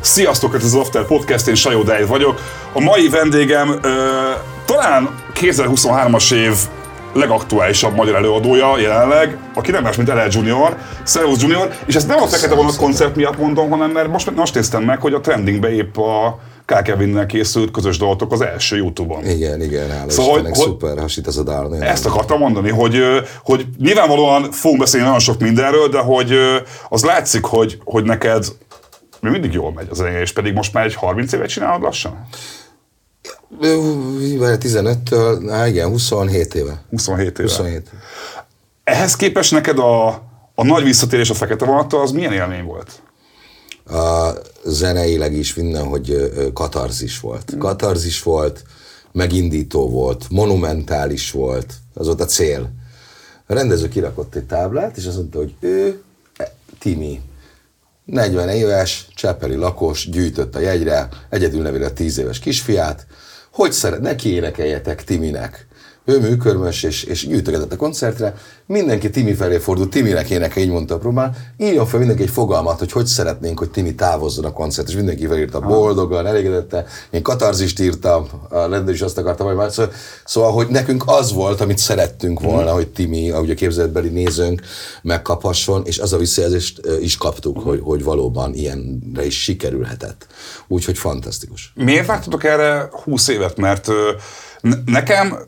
Sziasztok, ez az After Podcast, én Sajó Dejl vagyok. A mai vendégem ö, talán 2023-as év legaktuálisabb magyar előadója jelenleg, aki nem más, mint LL Junior, Szervusz Junior, és ezt nem a Fekete Vonat koncert miatt mondom, hanem mert most, most néztem meg, hogy a trendingbe épp a K. Kevinnel készült közös dolgotok az első Youtube-on. Igen, igen, hála szóval, Istennek, hogy, szuper hasít az a dal. Ezt akartam mondani, hogy, hogy nyilvánvalóan fogunk beszélni nagyon sok mindenről, de hogy az látszik, hogy, hogy neked mi mindig jól megy az és pedig most már egy 30 évet csinálod lassan? 15-től, na igen, 27 éve. 27 éve. 27. Ehhez képest neked a, a nagy visszatérés a fekete vonattal, az milyen élmény volt? A zeneileg is hogy katarzis volt. Mm. Katarzis volt, megindító volt, monumentális volt, az volt a cél. A rendező kirakott egy táblát, és azt mondta, hogy ő e, Timi, 40 éves, cseppeli lakos, gyűjtött a jegyre, egyedül a 10 éves kisfiát, hogy szeret, neki énekeljetek Timinek műkörmös, és, és gyűjtögetett a koncertre, mindenki Timi felé fordult, Timinek éneke, így mondta a próbál, írjon fel mindenki egy fogalmat, hogy hogy szeretnénk, hogy Timi távozzon a koncert, és mindenki felírta boldogan, elégedette, én katarzist írtam, a rendőr is azt akarta, már, szóval, szóval, hogy nekünk az volt, amit szerettünk volna, mm. hogy Timi, ahogy a képzeletbeli nézőnk megkaphasson, és az a visszajelzést is kaptuk, mm. hogy, hogy valóban ilyenre is sikerülhetett. Úgyhogy fantasztikus. Miért vártatok erre 20 évet? Mert nekem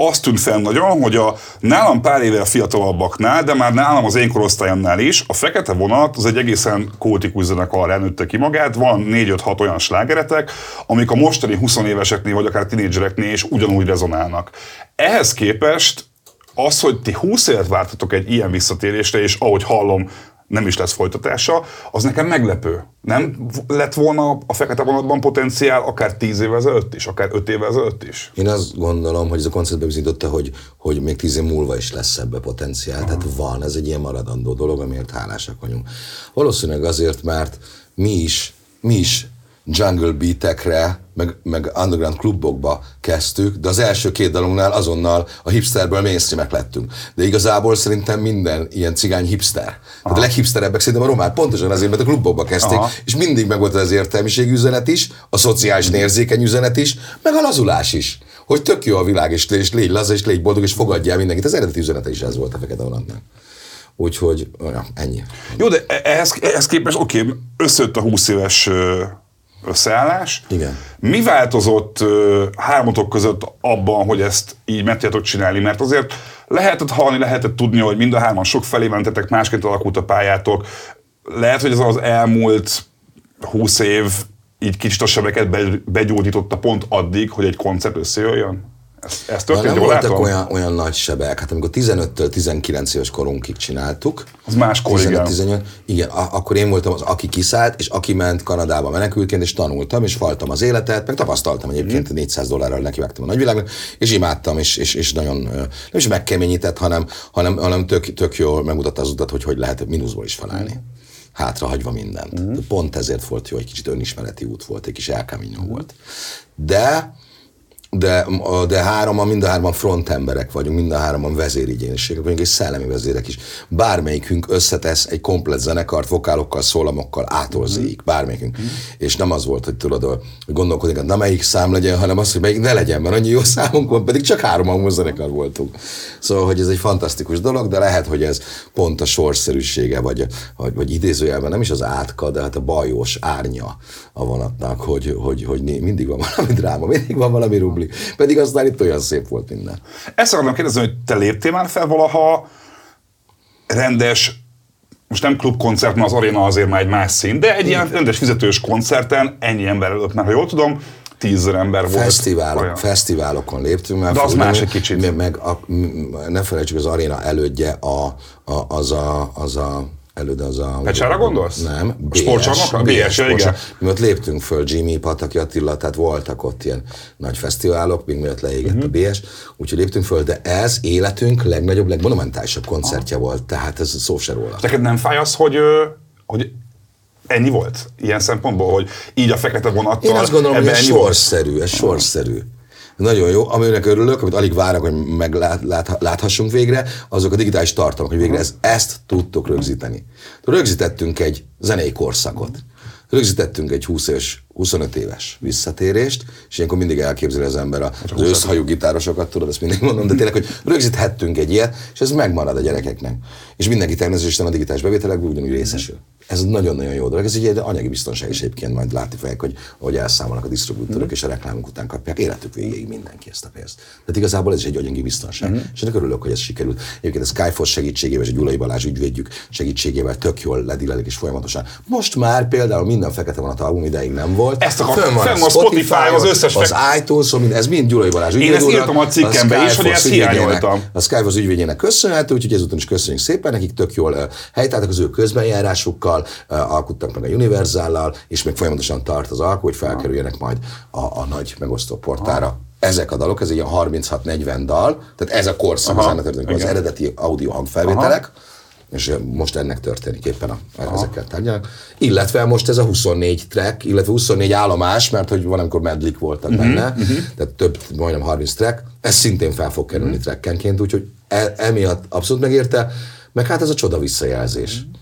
azt tűnt fel nagyon, hogy a nálam pár éve fiatalabbaknál, de már nálam az én korosztályomnál is, a Fekete Vonat az egy egészen kultikus zenekar nőtte ki magát, van 4-5-6 olyan slágeretek, amik a mostani 20 éveseknél, vagy akár tinédzsereknél is ugyanúgy rezonálnak. Ehhez képest az, hogy ti 20 évet vártatok egy ilyen visszatérésre, és ahogy hallom, nem is lesz folytatása, az nekem meglepő. Nem lett volna a fekete vonatban potenciál akár 10 évvel ezelőtt is, akár 5 évvel ezelőtt is? Én azt gondolom, hogy ez a koncept bizonyította, hogy, hogy még 10 év múlva is lesz ebbe potenciál. Aha. Tehát van, ez egy ilyen maradandó dolog, amiért hálásak vagyunk. Valószínűleg azért, mert mi is, mi is jungle beatekre, meg, meg underground klubokba kezdtük, de az első két dalunknál azonnal a hipsterből mainstreamek lettünk. De igazából szerintem minden ilyen cigány hipster. Aha. Tehát a leghipsterebbek szerintem a román pontosan azért, mert a klubokba kezdték, Aha. és mindig meg volt az értelmiségi üzenet is, a szociális érzékeny üzenet is, meg a lazulás is. Hogy tök jó a világ, és, és légy laza, és légy boldog, és fogadjál mindenkit. Az eredeti üzenete is ez volt a Fekete Vonatnak. Úgyhogy olyan, ennyi. Jó, de ehhez, ehhez képest oké, okay, összejött a 20 éves összeállás. Igen. Mi változott háromotok között abban, hogy ezt így meg tudjátok csinálni? Mert azért lehetett hallani, lehetett tudni, hogy mind a hárman sok felé mentetek, másként alakult a pályátok. Lehet, hogy ez az elmúlt 20 év így kicsit a sebeket begyógyította pont addig, hogy egy koncert összejöjjön? Ez, ez történt, nem voltak látom? olyan, olyan nagy sebek. Hát amikor 15-től 19 éves korunkig csináltuk. Az más 15, 18, igen, a, akkor én voltam az, aki kiszállt, és aki ment Kanadába menekülként, és tanultam, és faltam az életet, meg tapasztaltam egyébként mm. 400 dollárral nekivágtam a nagyvilágnak, és imádtam, és, és, és nagyon, nem is megkeményített, hanem, hanem, hanem tök, tök jól megmutatta az utat, hogy hogy lehet mínuszból is felállni. Mm hátrahagyva mindent. Mm. Pont ezért volt jó, egy kicsit önismereti út volt, egy kis elkáminyó mm. volt. De de, de háromman, mind a hárman frontemberek vagyunk, mind a háromman vezérigyéniségek vagyunk, és szellemi vezérek is. Bármelyikünk összetesz egy komplet zenekart, vokálokkal, szólamokkal, átolzéig, bármelyikünk. Mm. És nem az volt, hogy tudod, hogy gondolkodik, hogy na melyik szám legyen, hanem az, hogy melyik ne legyen, mert annyi jó számunk van, pedig csak három zenekar voltunk. Szóval, hogy ez egy fantasztikus dolog, de lehet, hogy ez pont a sorszerűsége, vagy, vagy, vagy idézőjelben nem is az átka, de hát a bajós árnya a vonatnak, hogy, hogy, hogy mindig van valami dráma, mindig van valami rubli publik. Pedig aztán itt olyan szép volt minden. Ezt akarom kérdezni, hogy te léptél már fel valaha rendes most nem klubkoncert, mert az aréna azért már egy más szín, de egy ilyen rendes fizetős koncerten ennyi ember előtt, mert ha jól tudom, tízezer ember volt. Fesztiválok, fesztiválokon léptünk. Mert De az más egy kicsit. Meg a, ne felejtsük, az aréna elődje a, a, az, a, az a előd az a... Pecsára gondolsz? Nem. BS, sportcsarnokra? BS, BS, igen. Mi ott léptünk föl, Jimmy, Pataki Attila, tehát voltak ott ilyen nagy fesztiválok, még miatt leégett uh-huh. a BS, úgyhogy léptünk föl, de ez életünk legnagyobb, legmonumentálisabb koncertje Aha. volt, tehát ez szó se róla. Neked nem fáj az, hogy, hogy ennyi volt ilyen szempontból, hogy így a fekete vonattal Én azt gondolom, hogy ez sorszerű, ez sorszerű. Nagyon jó. Aminek örülök, amit alig várok, hogy megláthassunk végre, azok a digitális tartalmak, hogy végre ez, ezt tudtok rögzíteni. Rögzítettünk egy zenei korszakot. Rögzítettünk egy 20 éves 25 éves visszatérést, és ilyenkor mindig elképzeli az ember a, az őszhajú gitárosokat, tudod, ezt mindig mondom, de tényleg, hogy rögzíthettünk egy ilyet, és ez megmarad a gyerekeknek. És mindenki természetesen a digitális bevételekből ugyanúgy részesül. Ez nagyon-nagyon jó dolog. Ez egy anyagi biztonság is egyébként majd látni fogják, hogy ahogy elszámolnak a disztribútorok, mm. és a reklámok után kapják életük végéig mindenki ezt a pénzt. Tehát igazából ez is egy anyagi biztonság. Mm. És ennek örülök, hogy ez sikerült. Egyébként a Skyforce segítségével és a Gyulai Balázs ügyvédjük segítségével tök jól ledilelik és folyamatosan. Most már például minden fekete a album ideig nem volt. Ezt akartam, fenn van a Spotify, az összes Az iTunes, ez mind Gyulai Balázs Én ezt írtam a cikkembe is, hogy ezt hiányoltam. A Skyforce ügyvédjének köszönhető, úgyhogy ezúton is köszönjük szépen, nekik tök jól helytáltak az ő közbenjárásukkal, alkottak meg a Univerzállal, és még folyamatosan tart az alkó, hogy felkerüljenek majd a, a nagy megosztó portára. Ezek a dalok, ez egy 36-40 dal, tehát ez a korszak az, az eredeti audio hangfelvételek, Aha és most ennek történik éppen a, Aha. ezekkel tárgyalnak. Illetve most ez a 24 track, illetve 24 állomás, mert hogy van, amikor medlik voltak uh-huh, benne, uh-huh. tehát több, majdnem 30 track, ez szintén fel fog kerülni uh-huh. trackenként, úgyhogy e, emiatt abszolút megérte, meg hát ez a csoda visszajelzés. Uh-huh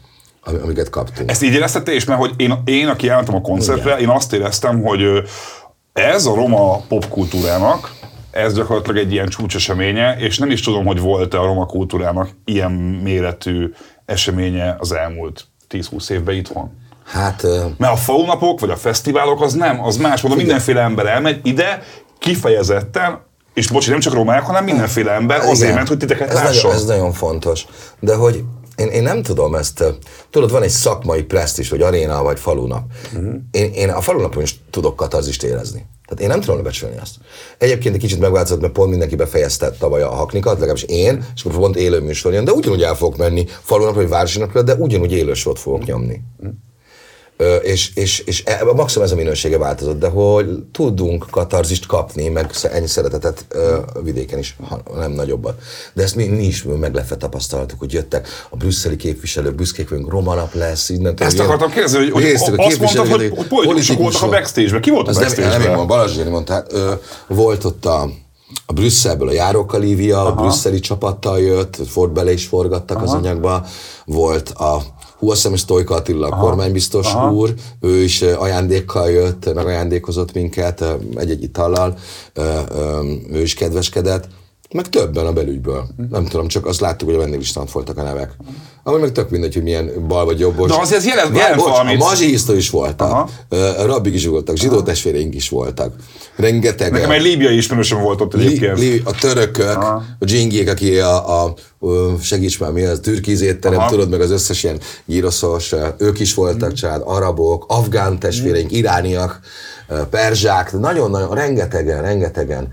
amiket kaptunk. Ezt így éreztette és mert hogy én, én aki elmentem a koncertre, Igen. én azt éreztem, hogy ez a roma popkultúrának, ez gyakorlatilag egy ilyen csúcseseménye, és nem is tudom, hogy volt-e a roma kultúrának ilyen méretű eseménye az elmúlt 10-20 évben itthon. Hát... Mert a falunapok, vagy a fesztiválok, az nem, az más, mondom, mindenféle ember elmegy ide, kifejezetten, és bocsi, nem csak romák, hanem mindenféle ember azért Igen. ment, hogy titeket ez Nagyon, ez nagyon fontos. De hogy én, én nem tudom ezt, tudod, van egy szakmai presztis, vagy aréna, vagy falunap. Uh-huh. Én, én a falunapon is tudok katarzist érezni. Tehát én nem tudom lebecsülni azt. Egyébként egy kicsit megváltozott, mert pont mindenki befejezte tavaly a haknikat, legalábbis én, és akkor pont élő műsor jön, de ugyanúgy el fogok menni falunap vagy városi napra, de ugyanúgy élősort fogok nyomni. Uh-huh és, és, és e, maximum ez a minősége változott, de hogy tudunk katarzist kapni, meg ennyi szeretetet vidéken is, ha nem nagyobbat. De ezt mi, mi is meglepve tapasztaltuk, hogy jöttek a brüsszeli képviselők, büszkék vagyunk, romanap lesz, innen. Ezt akartam kérdezni, hogy, hogy azt mondtad, hogy, hogy politikusok voltak a backstage-ben. Ki volt a backstage-ben? Nem, nem, Balázs mondta, hát, volt ott a, a Brüsszelből a Járóka Lívia, a brüsszeli csapattal jött, Ford bele is forgattak Aha. az anyagba, volt a hú, azt hiszem, Stojka Attila, a kormánybiztos Aha. úr, ő is ajándékkal jött, meg ajándékozott minket egy-egy itallal, ő is kedveskedett, meg többen a belügyből. Nem tudom, csak azt láttuk, hogy a vendéglistán voltak a nevek. Ami meg tök mindegy, hogy milyen bal vagy jobbos. De azért jelent bocs, valamit. A mazsihisztó is voltak, Aha. a rabbik is voltak, zsidó testvéreink is voltak. Rengeteg. Nekem egy líbiai ismerősöm volt ott egyébként. Li, a törökök, Aha. a dzsingiek, aki a, a segíts már mi az, türkiz étterem, tudod, meg az összes ilyen gyíroszos, ők is voltak, hmm. család, arabok, afgán testvéreink, hmm. irániak, perzsák, nagyon-nagyon, rengetegen, rengetegen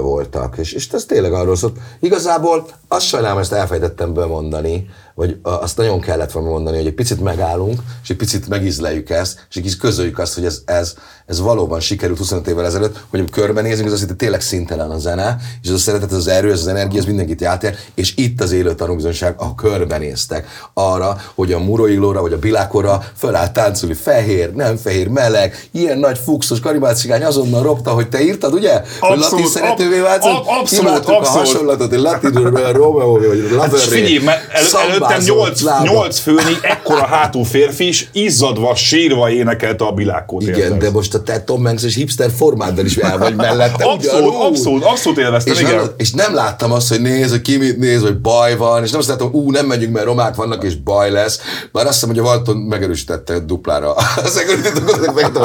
voltak. És, és ez tényleg arról szólt. Igazából azt sajnálom, ezt elfejtettem bemondani, vagy azt nagyon kellett volna mondani, hogy egy picit megállunk, és egy picit megizleljük ezt, és egy kicsit közöljük azt, hogy ez, ez, ez valóban sikerült 25 évvel ezelőtt, hogy körbenézünk, az azt, hogy tényleg szintelen a zene, és az a szeretet, az erő, az, az energia, az mindenkit játér, és itt az élő tanúbizonyság, a körbenéztek arra, hogy a Muroiglóra vagy a Bilákora fölállt táncolni, fehér, nem fehér, meleg, ilyen nagy fuxos karibácigány azonnal ropta, hogy te írtad, ugye? Abszolút, hogy latin szeretővé változott. Abszolút, abszolút. a hasonlatot, hogy latin Romeo, vagy Hát figyelj, mert el, előttem nyolc, nyolc főni, ekkora hátú férfi is izzadva, sírva énekelte a bilákot. Igen, de most a te Tom Hanks és hipster formáddal is el vagy mellette. abszolút, ugyanúgy. abszolút, abszolút élveztem, és igen. Nem, és nem láttam azt, hogy néz, hogy ki mit néz, hogy baj van, és nem azt láttam, ú, nem megyünk, mert romák vannak, és baj lesz. Bár azt hiszem, hogy a Valton megerősítette duplára a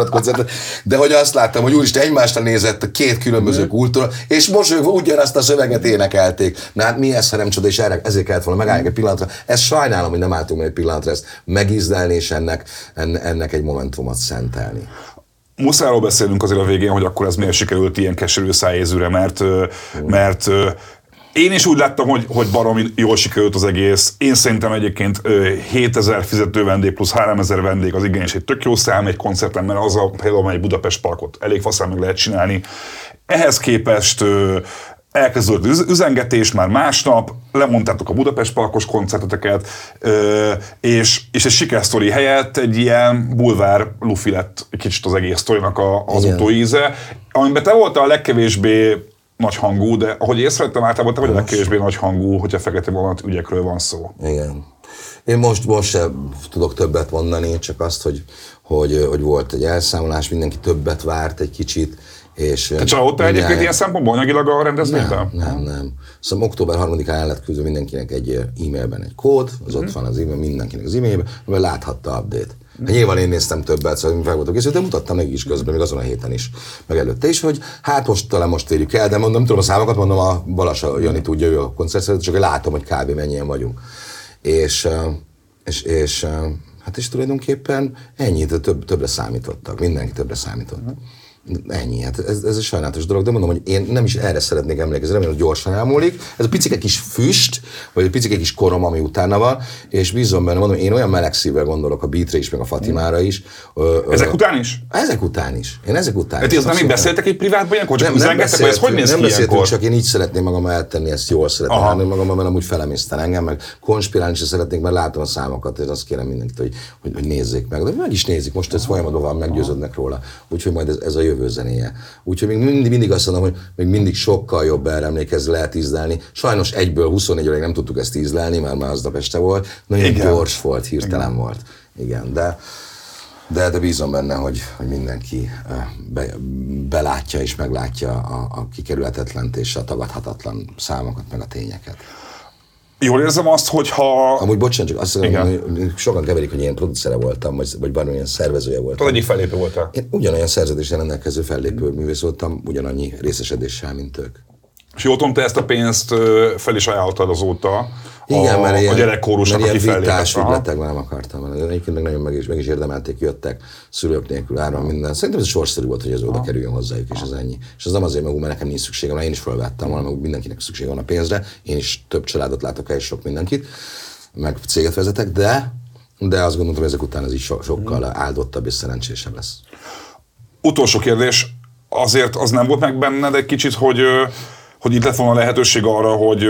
koncertet. De hogy azt láttam, hogy úristen egymásra nézett a két különböző kultúra, és mosolyogva ugyanazt a szöveget énekelték. Na hát mi ez, ha nem csoda, és erre, ezért kellett volna megállni egy pillanatra. Ez sajnálom, hogy nem álltunk egy pillanatra ezt megízlelni, és ennek, ennek egy momentumot szentelni muszájról beszélünk azért a végén, hogy akkor ez miért sikerült ilyen keserű szájézűre, mert, mert én is úgy láttam, hogy, hogy baromi jól sikerült az egész. Én szerintem egyébként 7000 fizető vendég plusz 3000 vendég az igényes egy tök jó szám egy koncerten, mert az a például egy Budapest parkot elég faszán meg lehet csinálni. Ehhez képest elkezdődött az üzengetés már másnap, lemondtátok a Budapest Parkos koncerteteket, és, és egy sikersztori helyett egy ilyen bulvár lufi lett kicsit az egész sztorinak az utóíze, amiben te voltál a legkevésbé nagy hangú, de ahogy észrevettem általában, te vagy a legkevésbé nagy hangú, hogyha fekete vonat ügyekről van szó. Igen. Én most, most sem tudok többet mondani, csak azt, hogy, hogy, hogy volt egy elszámolás, mindenki többet várt egy kicsit, és... Te csalódtál egyébként ilyen szempontból anyagilag a rendezvényben? Nem, nem, nem. Szóval október 3-án el lett küldve mindenkinek egy e-mailben egy kód, az ott van az e-mail, mindenkinek az e-mailben, amivel láthatta update. Hát nyilván én néztem többet, szóval fel voltok készült, de mutattam neki is közben, még azon a héten is, meg előtte is, hogy hát most talán most érjük el, de mondom, nem tudom a számokat, mondom, a Balasa Jani tudja, ő a koncert, csak látom, hogy kb. mennyien vagyunk. És, és, és hát és tulajdonképpen ennyit, több, többre számítottak, mindenki többre számított. Ennyi, hát ez, ez egy sajnálatos dolog, de mondom, hogy én nem is erre szeretnék emlékezni, remélem, hogy gyorsan elmúlik. Ez a picike kis füst, vagy a picike kis korom, ami utána van, és bízom benne, mondom, én olyan meleg szívvel gondolok a Beatre is, meg a Fatimára is. Ö, ö, ezek után is? Ezek után is. Én ezek után hát is. Ez nem beszéltek egy privátban ilyenkor? Csak nem, nem beszéltük, hogy ez hogy néz nem ki beszéltünk, ilyenkor? csak én így szeretném magam eltenni, ezt jól szeretném eltenni magam, mert amúgy felemészten engem, meg konspirálni sem szeretnék, mert látom a számokat, és azt kérem mindenkit, hogy, hogy, hogy nézzék meg. De meg is nézik, most ez folyamatban van, meggyőződnek róla. Úgyhogy majd ez, ez a jövő zenéje. Úgyhogy még mindig, mindig azt mondom, hogy még mindig sokkal jobb emlékezni, lehet ízlelni. Sajnos egyből 24 óráig nem tudtuk ezt ízlelni, mert már aznap este volt. Nagyon Igen. gyors volt, hirtelen Igen. volt. Igen, de, de, de bízom benne, hogy, hogy mindenki be, belátja és meglátja a, a kikerülhetetlent és a tagadhatatlan számokat, meg a tényeket. Jól érzem azt, hogy ha... Amúgy bocsánat, csak azt mondom, hogy sokan keverik, hogy én producere voltam, vagy, vagy bármilyen szervezője voltam. Az egyik fellépő voltál. Én ugyanolyan szerződéssel rendelkező fellépő művész voltam, ugyanannyi részesedéssel, mint ők. És jól tudom, te ezt a pénzt fel is ajánlottad azóta igen, a, mert ilyen, a gyerekkórusnak, mert ilyen vitás nem akartam. Egyébként meg nagyon meg is, meg is érdemelték, jöttek szülők nélkül áron minden. Szerintem ez sorszerű volt, hogy ez oda kerüljön hozzájuk, és ez ennyi. És az nem azért meg, mert nekem nincs szükségem, mert én is felvettem volna, meg mindenkinek szüksége van a pénzre. Én is több családot látok el, és sok mindenkit, meg céget vezetek, de de azt gondoltam, hogy ezek után ez is so, sokkal áldottabb és szerencsésebb lesz. Utolsó kérdés, azért az nem volt meg benned egy kicsit, hogy, hogy itt lett volna lehetőség arra, hogy,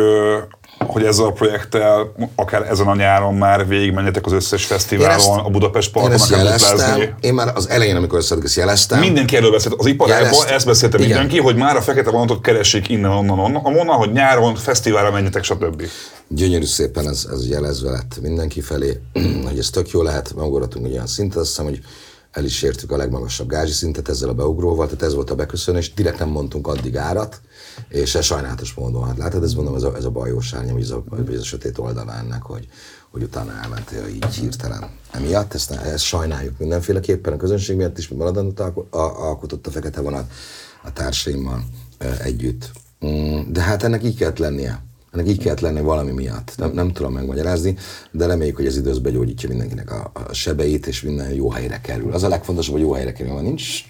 hogy ezzel a projekttel, akár ezen a nyáron már végigmenjetek az összes fesztiválon, ezt, a Budapest Parkon, akár jeleztem, Én már az elején, amikor összeadjuk, ezt jeleztem. Mindenki erről beszélt. Az iparágban ezt beszélte Igen. mindenki, hogy már a fekete vonatot keresik innen, onnan, onnan, onnan, hogy nyáron fesztiválra menjetek, stb. Gyönyörű szépen ez, ez jelezve lett mindenki felé, hogy ez tök jó lehet, megugratunk egy olyan szintet, azt hiszem, hogy el is értük a legmagasabb gázsi szintet ezzel a beugróval, tehát ez volt a beköszönés, direkt nem mondtunk addig árat, és ez sajnálatos módon, hát látod, ez mondom, ez a, ez a bajós vagy ez a, ez a sötét oldala ennek, hogy, hogy utána elmentél így hirtelen. Emiatt ezt, ezt sajnáljuk mindenféleképpen, a közönség miatt is, maradandót alkotott a fekete vonat a társaimmal együtt. Mm, de hát ennek így kellett lennie. Ennek így kellett lenni valami miatt. Nem, nem tudom megmagyarázni, de reméljük, hogy ez időszbe gyógyítja mindenkinek a, a sebeit, és minden jó helyre kerül. Az a legfontosabb, hogy jó helyre kerül. Ha nincs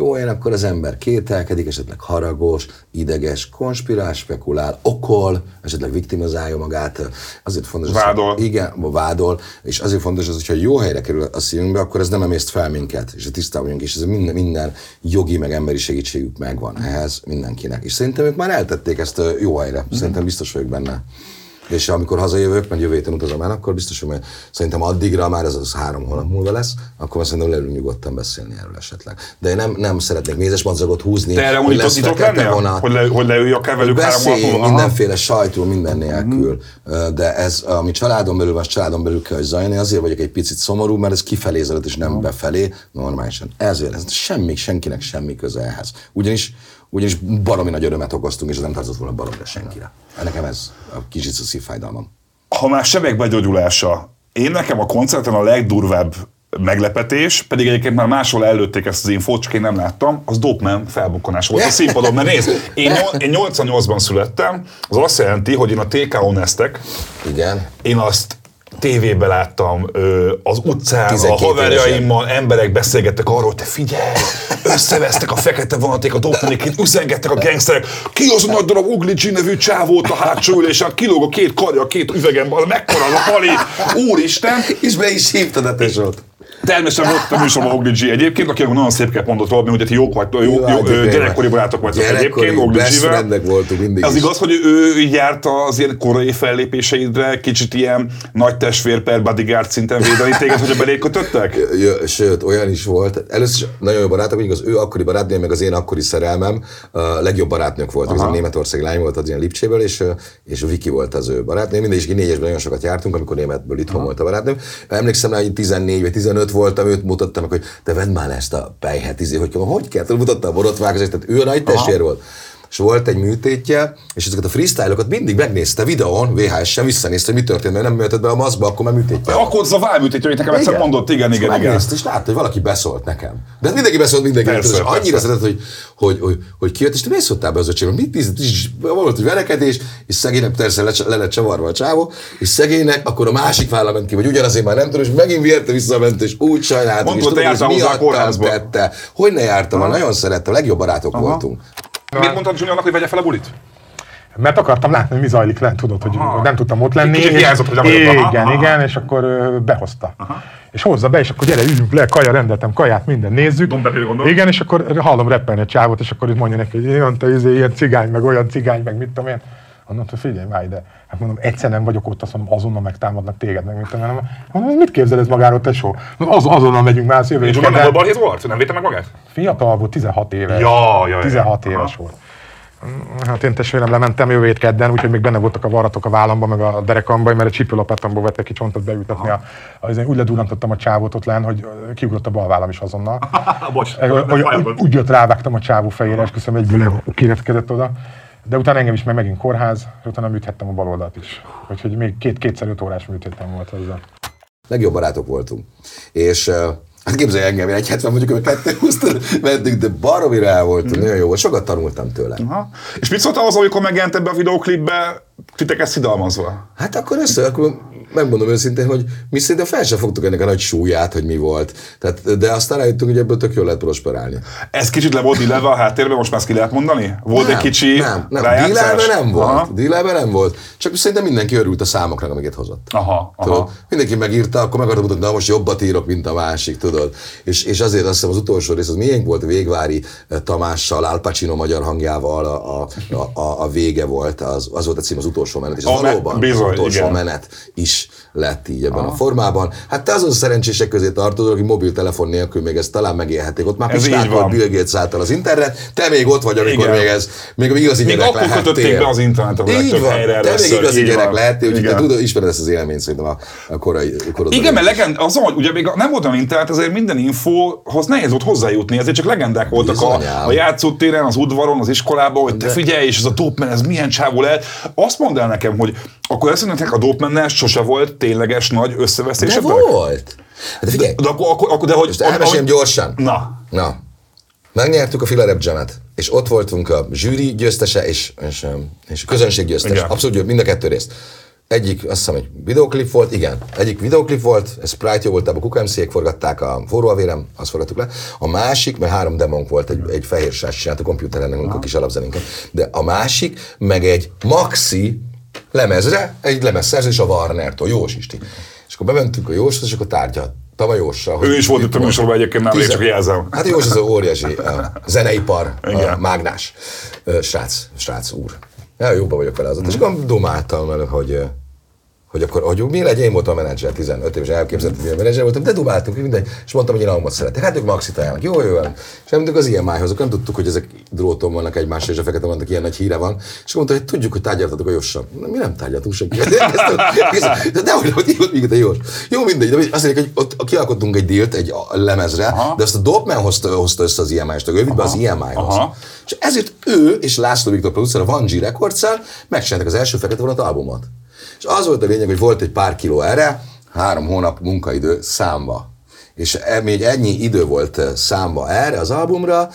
jó helyen, akkor az ember kételkedik, esetleg haragos, ideges, konspirál, spekulál, okol, esetleg viktimizálja magát. Azért fontos, vádol. Az, igen, vádol, és azért fontos az, hogyha jó helyre kerül a szívünkbe, akkor ez nem emészt fel minket, és a tisztában vagyunk, és ez minden, minden jogi, meg emberi segítségük megvan ehhez mindenkinek. És szerintem ők már eltették ezt jó helyre. Szerintem biztos vagyok benne és amikor hazajövök, mert jövő héten utazom el, akkor biztos, hogy szerintem addigra már ez az három hónap múlva lesz, akkor szerintem leülünk nyugodtan beszélni erről esetleg. De én nem, nem szeretnék mézes madzagot húzni. Te erre hogy lesz vonat, hogy, le, hogy leülj akár velük három mindenféle sajtó, minden nélkül. Mm. De ez, ami családon belül van, családon belül kell, hogy zajni, azért vagyok egy picit szomorú, mert ez kifelé zajlott, és nem befelé, normálisan. Ezért ez semmi, senkinek semmi köze ehhez. Ugyanis ugyanis baromi nagy örömet okoztunk, és ez nem tartozott volna baromra senkire. Nekem ez a kicsit a szívfájdalmam. Ha már sebek begyógyulása, én nekem a koncerten a legdurvább meglepetés, pedig egyébként már máshol előtték ezt az infót, csak én nem láttam, az Dopeman felbukkanás volt a színpadon, mert nézd, én, én 88-ban születtem, az azt jelenti, hogy én a TK Nestek, Igen. én azt tévébe láttam, az utcán, a haverjaimmal emberek beszélgettek arról, hogy te figyelj, összevesztek a fekete vonaték, a dopmanékét, üzengettek a gangsterek, ki az a nagy darab Uglicsi nevű csávót a hátsó ülésen, kilóg a két karja, a két üvegemben, mekkora a pali, úristen. És be is hívtad a tesót. Természetesen volt a műsorban Ogli G egyébként, aki nagyon szépeket mondott róla, hogy ti jók vagytok, jó, jó, hát jó, gyerekkori barátok vagytok egyébként, Ogli friendek voltunk mindig Az is. igaz, hogy ő így járta az ilyen korai fellépéseidre, kicsit ilyen nagy testvér per bodyguard szinten védeni téged, hogy belé kötöttek? Sőt, olyan is volt. Először is nagyon jó barátok vagyunk, az ő akkori barátnő, meg az én akkori szerelmem a legjobb barátnők voltak. Ez a Németország lány volt az ilyen Lipcséből, és, és Viki volt az ő barátnő. Mindig is négyesben nagyon sokat jártunk, amikor németből itthon volt a barátnő. Emlékszem rá, hogy 14 vagy 15 voltam, őt mutattam hogy te vedd már ezt a pejhet, izé, hogy, hogy kell, Tudod, mutatta a borotvákat, tehát ő a nagy testvér volt. És volt egy műtétje, és ezeket a freestyle-okat mindig megnézte videón, VHS-en, visszanézte, hogy mi történt, mert nem mehetett be a maszkba, akkor már műtétje. Akkor az a válműtét, hogy nekem egyszer mondott, igen, igen, igen. megnézte, és látta, hogy valaki beszólt nekem. De hát mindenki beszólt mindenki, Persze, és annyira persze. szeretett, hogy, hogy, hogy, hogy kijött, és te miért szóltál be az öcsém? Mit nézett, és volt egy verekedés, és szegénynek persze le, le lett csavarva a csávó, és szegénynek akkor a másik válla ment ki, vagy ugyanazért már nem tudom, és megint vérte visszament, és úgy sajnáltam, Mondtad, és tudom, hogy miattam tette. Hogy ne jártam, Aha. nagyon szerettem, legjobb barátok voltunk. Miért mondtad Juniornak, hogy vegye fel a bulit? Mert akartam látni, hogy mi zajlik lent, tudod, hogy Aha. nem tudtam ott lenni. Kicsit hiányzott, hogy. Aha, Igen, aha. igen, és akkor behozta. És hozza be, és akkor gyere, üljünk le, kaja, rendeltem kaját, minden, nézzük. Igen, és akkor hallom reppelni a csávot, és akkor itt mondja neki, hogy ilyen, te izé, ilyen cigány, meg olyan cigány, meg mit tudom én. Mondom, hogy figyelj, várj, de hát mondom, egyszer nem vagyok ott, azt mondom, azonnal megtámadnak téged, meg mit én. Mondom, mit képzel ez magáról, tesó? Mondom, Az, azonnal megyünk már, jövő És nem volt balhéz volt? Nem védte meg magát? Fiatal volt, 16 éves. Ja, ja, ja. 16 Aha. éves volt. Hát én testvérem lementem jövő hét kedden, úgyhogy még benne voltak a varratok a vállamba, meg a derekamba, mert egy csípőlapátomból vettek ki csontot beültetni. A, az, úgy ledurrantottam a csávót ott len, hogy kiugrott a bal vállam is azonnal. Bocs, hogy- fájott. úgy jött rávágtam a csávó fejére, és köszönöm egyből kiretkedett oda. De utána engem is meg megint kórház, és utána műthettem a bal oldalt is. Úgyhogy még két, kétszer öt órás műtétem volt ezzel. legjobb barátok voltunk. És uh, hát képzelj engem, én egy 70 mondjuk, hogy kettő mentünk, de baromira el voltunk, nagyon jó volt, sokat tanultam tőle. Aha. És mit szóltál az, amikor megjelent ebbe a videóklipbe, titeket szidalmazva? Hát akkor össze, akkor megmondom őszintén, hogy mi szerintem fel sem fogtuk ennek a nagy súlyát, hogy mi volt. Tehát, de aztán rájöttünk, hogy ebből tök jól lehet prosperálni. Ez kicsit le volt dilelve a háttérben, most már ezt ki lehet mondani? Volt nem, egy kicsi Nem, nem. Dílelben nem volt. Aha. Dílelben nem volt. Csak szerintem mindenki örült a számoknak, amiket hozott. Aha, aha. Tudod, mindenki megírta, akkor meg akartam mutatni, na most jobbat írok, mint a másik, tudod. És, és azért azt hiszem az utolsó rész, az miénk volt Végvári eh, Tamással, Al Pacino magyar hangjával a, a, a, a, a vége volt, az, az volt a cím az utolsó menet, és az A me- valóban bizony, az utolsó igen. menet is lett így ebben a formában. Hát te azon szerencsések közé tartozol, aki mobiltelefon nélkül még ezt talán megélhetik. Ott már pistákol van. Bill Gates által az internet, te még ott vagy, amikor Igen. még ez, még igazi Még gyerek akkor lehettél. kötötték be az internetet a Így van, helyre te még igazi gyerek van. lehettél, úgyhogy te tudod, ismered ezt az élményt szerintem a, a korai korodban. Igen, mert legend, azon, hogy ugye még nem volt olyan internet, ezért minden infóhoz nehéz volt hozzájutni, ezért csak legendák voltak a, Bizonyám. a játszótéren, az udvaron, az iskolában, hogy te figyelj, és ez a Dopeman, ez milyen csávó lehet. Azt mondd el nekem, hogy akkor ezt nektek a Dopeman sose volt tényleges nagy De összevesztésetek? volt. Hát de figyelj, De akkor, akkor, akkor de hogy... most elmesélem gyorsan. Na, Na, megnyertük a Filarep Jamet, és ott voltunk a zsűri győztese és, és, és a közönség győztese. Igen. Abszolút mind a kettő részt. Egyik, azt hiszem, egy videoklip volt, igen. Egyik videoklip volt, ez Sprite jó volt, a KUKMC-ék forgatták a Forró a vérem, azt forgattuk le. A másik, mert három demónk volt, egy, egy fehér srác csinált a komputeren, a kis alapzenénket. De a másik, meg egy maxi lemezre, egy lemezszerzés a Warner-től, Jós Isti. És akkor bementünk a Jóshoz, és akkor tárgyaltam a Jóssal. Ő is volt itt a műsorban egyébként, nem Tizen- csak jelzem. Hát Jós az a óriási uh, zeneipar, Igen. mágnás, srác, srác úr. Ja, jóban vagyok vele azóta. És akkor dumáltam vele, hogy, hogy akkor, hogy mi legyen, én voltam a menedzser, 15 éves elképzelt, hogy milyen menedzser voltam, de dumáltunk, mindegy, és mondtam, hogy én albumot szeretek. Hát ők maxit ajánlnak, jó, jó, jó. És elmentünk az IMI-hoz, nem tudtuk, hogy ezek dróton vannak egymásra, és a fekete vannak, ilyen nagy híre van. És mondta, hogy tudjuk, hogy tárgyaltatok a Jossal. Mi nem tárgyaltunk senki. De de hogy hogy minket a Jós. Jó, mindegy, de azt mondják, hogy ott kialkottunk egy dílt egy a- lemezre, Aha. de azt a Dopman hozta, hozta össze az IMI-st, ő vitt be az IMI-hoz. És ezért ő és László Viktor producer a Van G records megcsináltak az első fekete vonat albumot. És az volt a lényeg, hogy volt egy pár kiló erre, három hónap munkaidő számba. És e- még ennyi idő volt számba erre az albumra,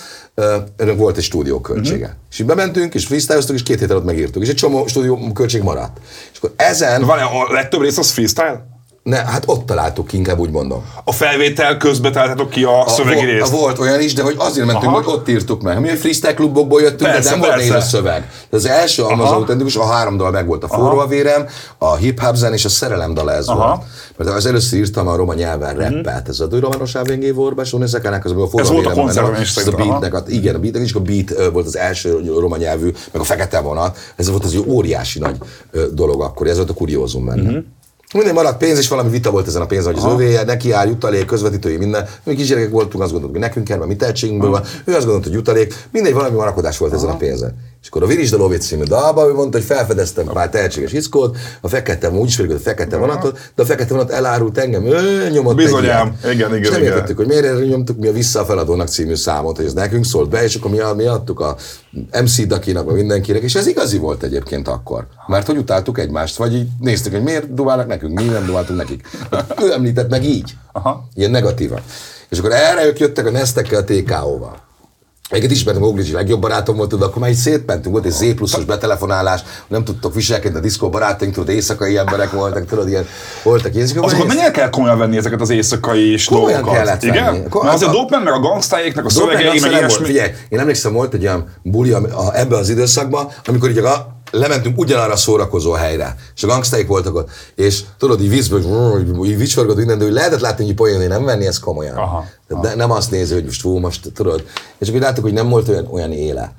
ennek volt egy stúdió költsége. Mhm. És így bementünk, és freestyleztük, és két hét alatt megírtuk. És egy csomó stúdió költség maradt. És akkor ezen Van a legtöbb rész az freestyle? Ne, hát ott találtuk ki, inkább úgy mondom. A felvétel közben találtatok ki a, A, szövegi részt. a, volt olyan is, de hogy azért mentünk, Aha. hogy ott írtuk meg. Mi a freestyle klubokból jöttünk, Persze, de nem volt persze. nehéz a szöveg. De az első, ami az Aha. autentikus, a három dal meg volt. A forró a vérem, a hip hop zen és a szerelem dal ez Aha. Volt. Mert az először írtam a roma nyelven rappelt. Ez a Dőra Varos Ávengé Vorba, Sonézekának, az a forró Ez volt a vérem, koncerten is ez a aha. beatnek, a, igen, a beatnek is a beat volt az első roma nyelvű, meg a fekete vonat. Ez volt az egy óriási nagy dolog akkor, ez volt a kuriózum benne. Mhm. Minden maradt pénz, és valami vita volt ezen a pénz, hogy az övéje, neki áll jutalék, közvetítői, minden. Mi kisgyerekek voltunk, azt gondoltuk, hogy nekünk kell, mert mi tehetségünkből van. Ő azt gondolta, hogy jutalék, mindegy, valami marakodás volt ezen a pénzen. És akkor a Viris de Lovét című dalba, ő mondta, hogy felfedeztem pár tehetséges hiszkót, a fekete, úgy is a fekete vonatot, de a fekete vonat elárult engem, ő nyomott Bizonyám. Igen, igen, és nem igen. értettük, hogy miért nyomtuk mi a Vissza a feladónak című számot, hogy ez nekünk szólt be, és akkor mi, mi adtuk a MC Dakinak, vagy mindenkinek, és ez igazi volt egyébként akkor. Mert hogy utáltuk egymást, vagy így néztük, hogy miért dumálnak nekünk, mi nem dumáltunk nekik. Ő említett meg így. Aha. Ilyen negatívan. És akkor erre ők jöttek a Nestekkel, a TKO-val. Egyet ismertem, Oglicsi legjobb barátom volt, de akkor már így szétmentünk, volt egy Z pluszos betelefonálás, nem tudtok viselkedni a diszkó barátaink, tudod, éjszakai emberek voltak, tudod, ilyen, voltak ilyen. és akkor Azokat mennyire kell komolyan venni ezeket az éjszakai is Komolyan dolgokat? kellett Igen? venni. Ko- azért a a- Dopeman meg a gangstájéknek a szövegei, meg ilyesmi. Figyelj, én emlékszem, volt egy olyan buli a, ebbe az időszakban, amikor így a, lementünk ugyanarra a szórakozó helyre, és a gangsteik voltak ott, és tudod, így vízből, így, vicsorgott minden, de úgy lehetett látni, hogy poén, hogy nem venni ezt komolyan. Aha, ne, nem azt nézi, hogy most fú, most tudod. És akkor láttuk, hogy nem volt olyan, olyan éle.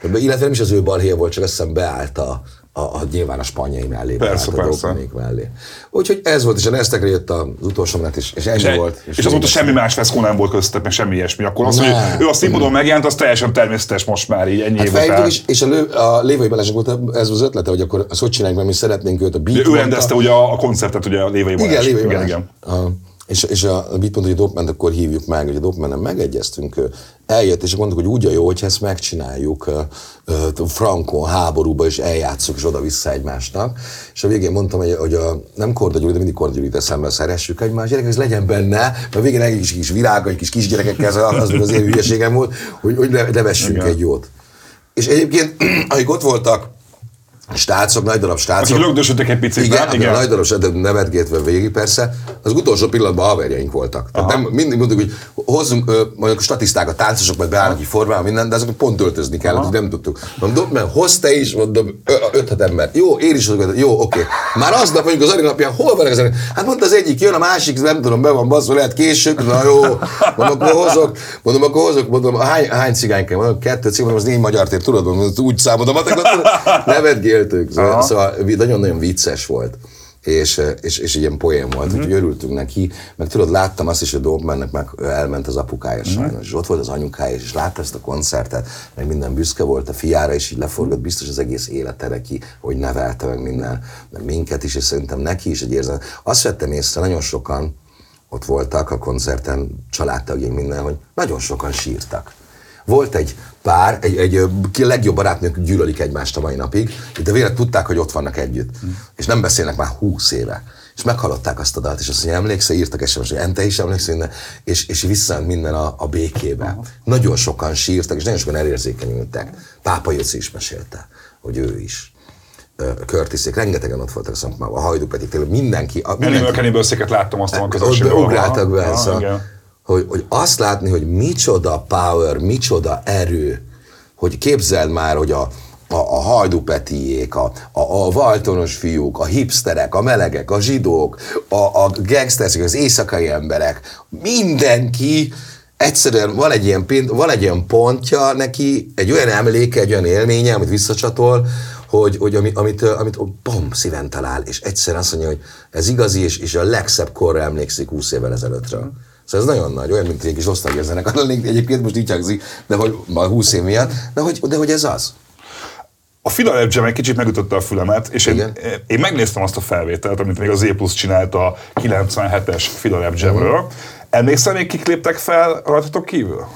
Tehát, illetve nem is az ő balhéja volt, csak azt hiszem beállt a, a, a nyilván a spanyai mellé, Persze, a persze. Dominik mellé. Úgyhogy ez volt, és a Nestekre jött az utolsó menet, és, és ennyi És, volt. és, és azóta semmi más feszkó nem volt köztetek, meg semmi ilyesmi. Akkor az, hogy ő a színpadon megjelent, az teljesen természetes most már így ennyi Hát év után. is, és a, lő, a Lévai Balázsnak volt ez az ötlete, hogy akkor azt hogy csináljuk, mert mi szeretnénk őt a beat Ő rendezte ugye a, a koncertet, ugye a Lévai Balázs. Igen, Lévai igen, Balázs. igen. A, és, és a beat mondta, hogy a Dopman, akkor hívjuk meg, hogy a Dopman megegyeztünk, eljött, és mondtuk, hogy úgy a jó, hogyha ezt megcsináljuk Frankon háborúba, és eljátszuk, és oda-vissza egymásnak. És a végén mondtam, hogy, hogy a, nem Korda Gyuri, de mindig Korda Gyuri eszembe szeressük egymást, gyerekek, ez legyen benne, mert a végén egy kis, kis virág, egy kis kisgyerekekkel, az, az, az én hülyeségem volt, hogy, hogy Igen. egy jót. És egyébként, akik ott voltak, stácok, nagy darab stácok. Akik lögdösödtek egy picit, Igen, nem? igen. Nagy darab stácok, nevetgéltve végig persze. Az utolsó pillanatban haverjaink voltak. Tehát nem, mindig mondtuk, hogy hozzunk ö, mondjuk statisztákat, táncosok, majd beállnak egy formában, minden, de azok pont öltözni kellett, hogy nem tudtuk. Mondom, mert hoz te is, mondom, 5-6 ember. Jó, én is azok, jó, oké. Már aznap mondjuk az Ari napján, hol van az? Hát mondta az egyik, jön a másik, nem tudom, be van baszva, lehet később, na jó, mondom, akkor hozok, mondom, akkor hozok, mondom, hány, hány cigány kell, mondom, kettő cigány, az négy magyar tér, tudod, mondom, úgy számolom, nevetgéltük, szóval, szóval nagyon-nagyon vicces volt. És, és, és ilyen poén volt, Mhm. úgyhogy örültünk neki, meg tudod, láttam azt is, hogy Dopemannek meg elment az apukája Mhm. sajnos, és ott volt az anyukája, és látta ezt a koncertet, meg minden büszke volt a fiára, és így leforgott biztos az egész élete neki, hogy nevelte meg minden, meg minket is, és szerintem neki is egy érzem. Azt vettem észre, nagyon sokan ott voltak a koncerten, családtagjaim minden, hogy nagyon sokan sírtak. Volt egy pár, egy, egy a legjobb barátnők gyűlölik egymást a mai napig, de vélet tudták, hogy ott vannak együtt. És nem beszélnek már húsz éve. És meghallották azt a dalt, és azt mondja, emlékszel, írtak SMS, hogy Ente is emlékszel minden, és, és visszament minden a, a békébe. Nagyon sokan sírtak, és nagyon sokan elérzékenyültek. Pápa Jóci is mesélte, hogy ő is. Körtiszék, rengetegen ott voltak a szakmában, a Hajdú pedig tényleg mindenki. A, Animal mindenki széket láttam azt a ott közönségben. beugráltak be, Aha, szóval, igen. Hogy, hogy azt látni, hogy micsoda power, micsoda erő, hogy képzeld már, hogy a, a, a hajdupetiék, a, a, a valtonos fiúk, a hipsterek, a melegek, a zsidók, a, a gangstersek, az éjszakai emberek, mindenki egyszerűen van egy, ilyen, pint- van egy ilyen pontja neki, egy olyan emléke, egy olyan élménye, amit visszacsatol, hogy, hogy ami, amit, ö, amit bom, szíven talál, és egyszerűen azt mondja, hogy ez igazi, és, és a legszebb korra emlékszik 20 évvel ezelőttről. Szóval ez nagyon nagy, olyan, mint egy kis lennénk, egyébként most így hangzik, de hogy már 20 év miatt, de hogy, de hogy ez az. A Jam egy kicsit megütötte a fülemet, és én, Igen. én megnéztem azt a felvételt, amit még az E Plus csinált a 97-es Filarep Jamről. Emlékszel még kik léptek fel rajtatok kívül?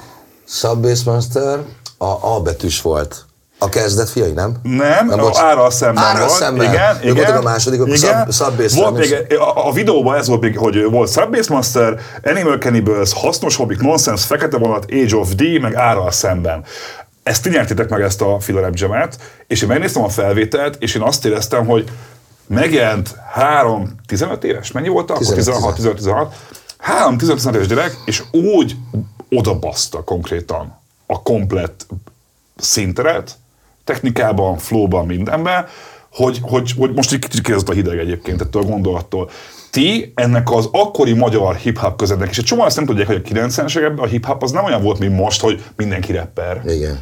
Subbase Monster, a A betűs volt. A kezdet fiai, nem? Nem, a bocs. árral szemben Árral volt. szemben. Igen, Ők igen. a másodikok, a igen. Sub- Subbase volt nem még, a, a, videóban ez volt még, hogy volt Subbase Master, Animal Cannibals, Hasznos Hobbik, Nonsense, Fekete Vonat, Age of D, meg árral szemben. Ezt ti nyertétek meg ezt a Filarep Jam-et, és én megnéztem a felvételt, és én azt éreztem, hogy megjelent három 15 éves, mennyi volt akkor? 15, 16, 16, három 15 éves gyerek, és úgy odabaszta konkrétan a komplett szinteret, technikában, flowban, mindenben, hogy, hogy, hogy most egy kicsit kérdezett a hideg egyébként ettől a gondolattól. Ti ennek az akkori magyar hip-hop közednek, és egy csomó azt nem tudják, hogy a 90-es években a hip-hop az nem olyan volt, mint most, hogy mindenki rapper. Igen.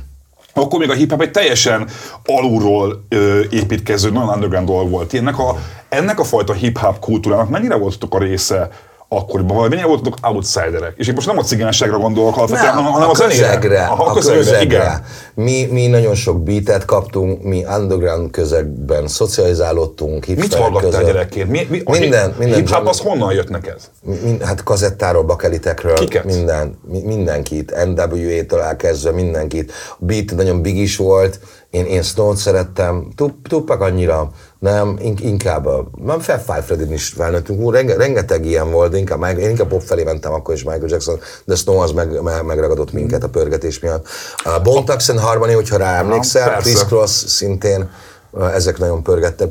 Akkor még a hip-hop egy teljesen alulról ö, építkező, nagyon underground dolog volt. Ennek a, ennek a fajta hip-hop kultúrának mennyire voltatok a része akkoriban, mennyire voltatok outsiderek? És én most nem a cigányságra gondolok alapvetően, Nem, hanem a a közegre, Aha, a közegre. igen. Mi, mi nagyon sok beatet kaptunk, mi underground közegben szocializálódtunk, Mit hallgattál között. gyerekként? Mi, mi, a Minden, hip- minden Hip-hop zseni- az honnan jött neked? Min, hát kazettáról, bakelitekről, Kiket? minden, mi, mindenkit, NWA-től elkezdve mindenkit. A beat nagyon big is volt, én, én Snow-t szerettem, Tup- Tupac annyira, nem, in, inkább, a- nem Fab Five Freddy is felnőttünk, renge, rengeteg ilyen volt, inkább, én inkább pop felé mentem akkor is Michael Jackson, de Snow az meg, meg, megragadott minket a pörgetés miatt. A Bone and Harmony, hogyha rá emlékszel. Chris Cross szintén, ezek nagyon pörgettek,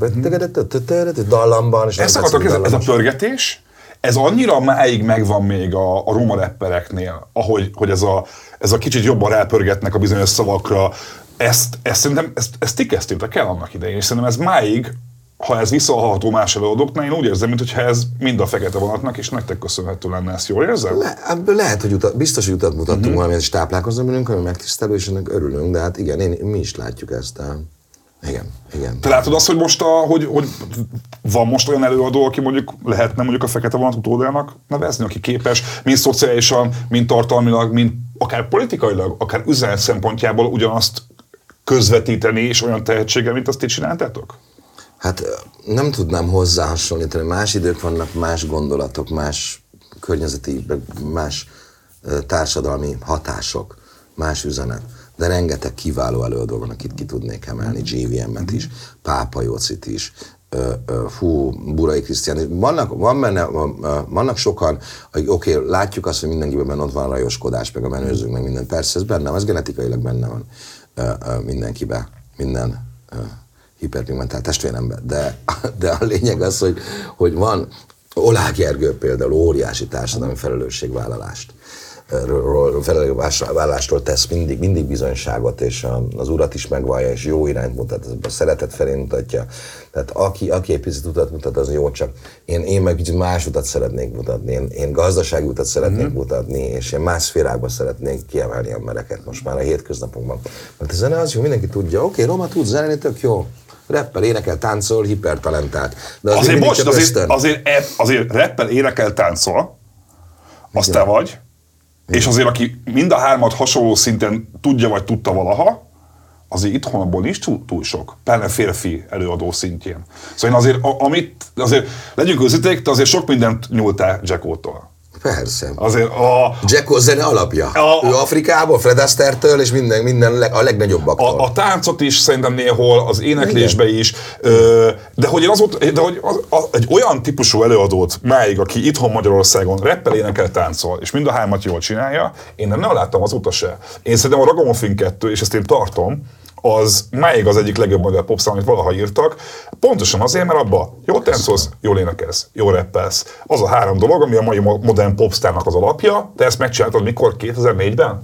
dallamban, és Ezt ez, ez a pörgetés, ez annyira máig megvan még a, a roma rappereknél, ahogy hogy ez, a, ez a kicsit jobban rápörgetnek a bizonyos szavakra, ezt, ezt szerintem, ezt, ezt ti kezdtétek el annak idején, és szerintem ez máig, ha ez visszahallható más előadóknál, én úgy érzem, mintha ez mind a fekete vonatnak, és nektek köszönhető lenne, ezt jól érzem? Le, ebből lehet, hogy utat, biztos, hogy utat mutattunk Mhm. uh-huh. valamit, és táplálkozunk velünk, ami megtisztelő, és ennek örülünk, de hát igen, én, mi is látjuk ezt. A... Igen, igen. Te látod azt, hogy most a, hogy, hogy van most olyan előadó, aki mondjuk lehetne mondjuk a fekete vonat utódának nevezni, aki képes mind szociálisan, mind tartalmilag, mind akár politikailag, akár üzenet szempontjából ugyanazt közvetíteni, és olyan tehetséggel, mint azt ti csináltátok? Hát nem tudnám hozzá hasonlítani. Más idők vannak, más gondolatok, más környezeti, más társadalmi hatások, más üzenet. De rengeteg kiváló előadó van, akit ki tudnék emelni, GVM-et is, Pápa Jócit is, fú, Burai Krisztián. Vannak, van benne, vannak sokan, oké, okay, látjuk azt, hogy mindenkiben ott van rajoskodás, meg a menőzők, meg minden. Persze, ez benne van, ez genetikailag benne van mindenkibe, minden ö, hiperpigmentált testvéremben. De, de a lényeg az, hogy, hogy van Olá Gergő például óriási társadalmi felelősségvállalást felelősségvállalástól tesz mindig, mindig bizonyságot, és a- az urat is megvallja, és jó irányt mutat, a szeretet felé mutatja. Tehát aki, aki egy picit utat mutat, az jó, csak én, én meg kicsit más utat szeretnék mutatni, én, én gazdasági utat szeretnék mm-hmm. mutatni, és én más szférákban szeretnék kiemelni embereket most már a hétköznapokban. Mert a zene az jó, mindenki tudja, oké, okay, Roma tud zenélni, tök jó. Rappel, énekel, táncol, hipertalentált. De Azért mindig most, azért, azért, e- azért rappel, énekel, táncol, az te vagy, és azért aki mind a hármat hasonló szinten tudja vagy tudta valaha, azért itthon abból nincs túl, túl sok, pláne férfi előadó szintjén. Szóval én azért, a, amit, azért legyünk őszinték, te azért sok mindent nyúltál Jackótól. Persze. Azért a, Jacko zene alapja. A- ő Afrikából, Fred Astaire-től és minden, minden leg, a legnagyobbaktól. a, a táncot is szerintem néhol, az éneklésbe is, ö, de hogy én azóta, de hogy az, a, egy olyan típusú előadót máig, aki itthon Magyarországon rappel, énekel, táncol, és mind a hármat jól csinálja, én nem, nem láttam azóta se. Én szerintem a Ragamuffin 2, és ezt én tartom, az máig az egyik legjobb magyar popszám, amit valaha írtak, pontosan azért, mert abba jól táncolsz, jól énekelsz, jól rappelsz. Az a három dolog, ami a mai mo- modern popsztárnak az alapja, te ezt megcsináltad mikor? 2004-ben?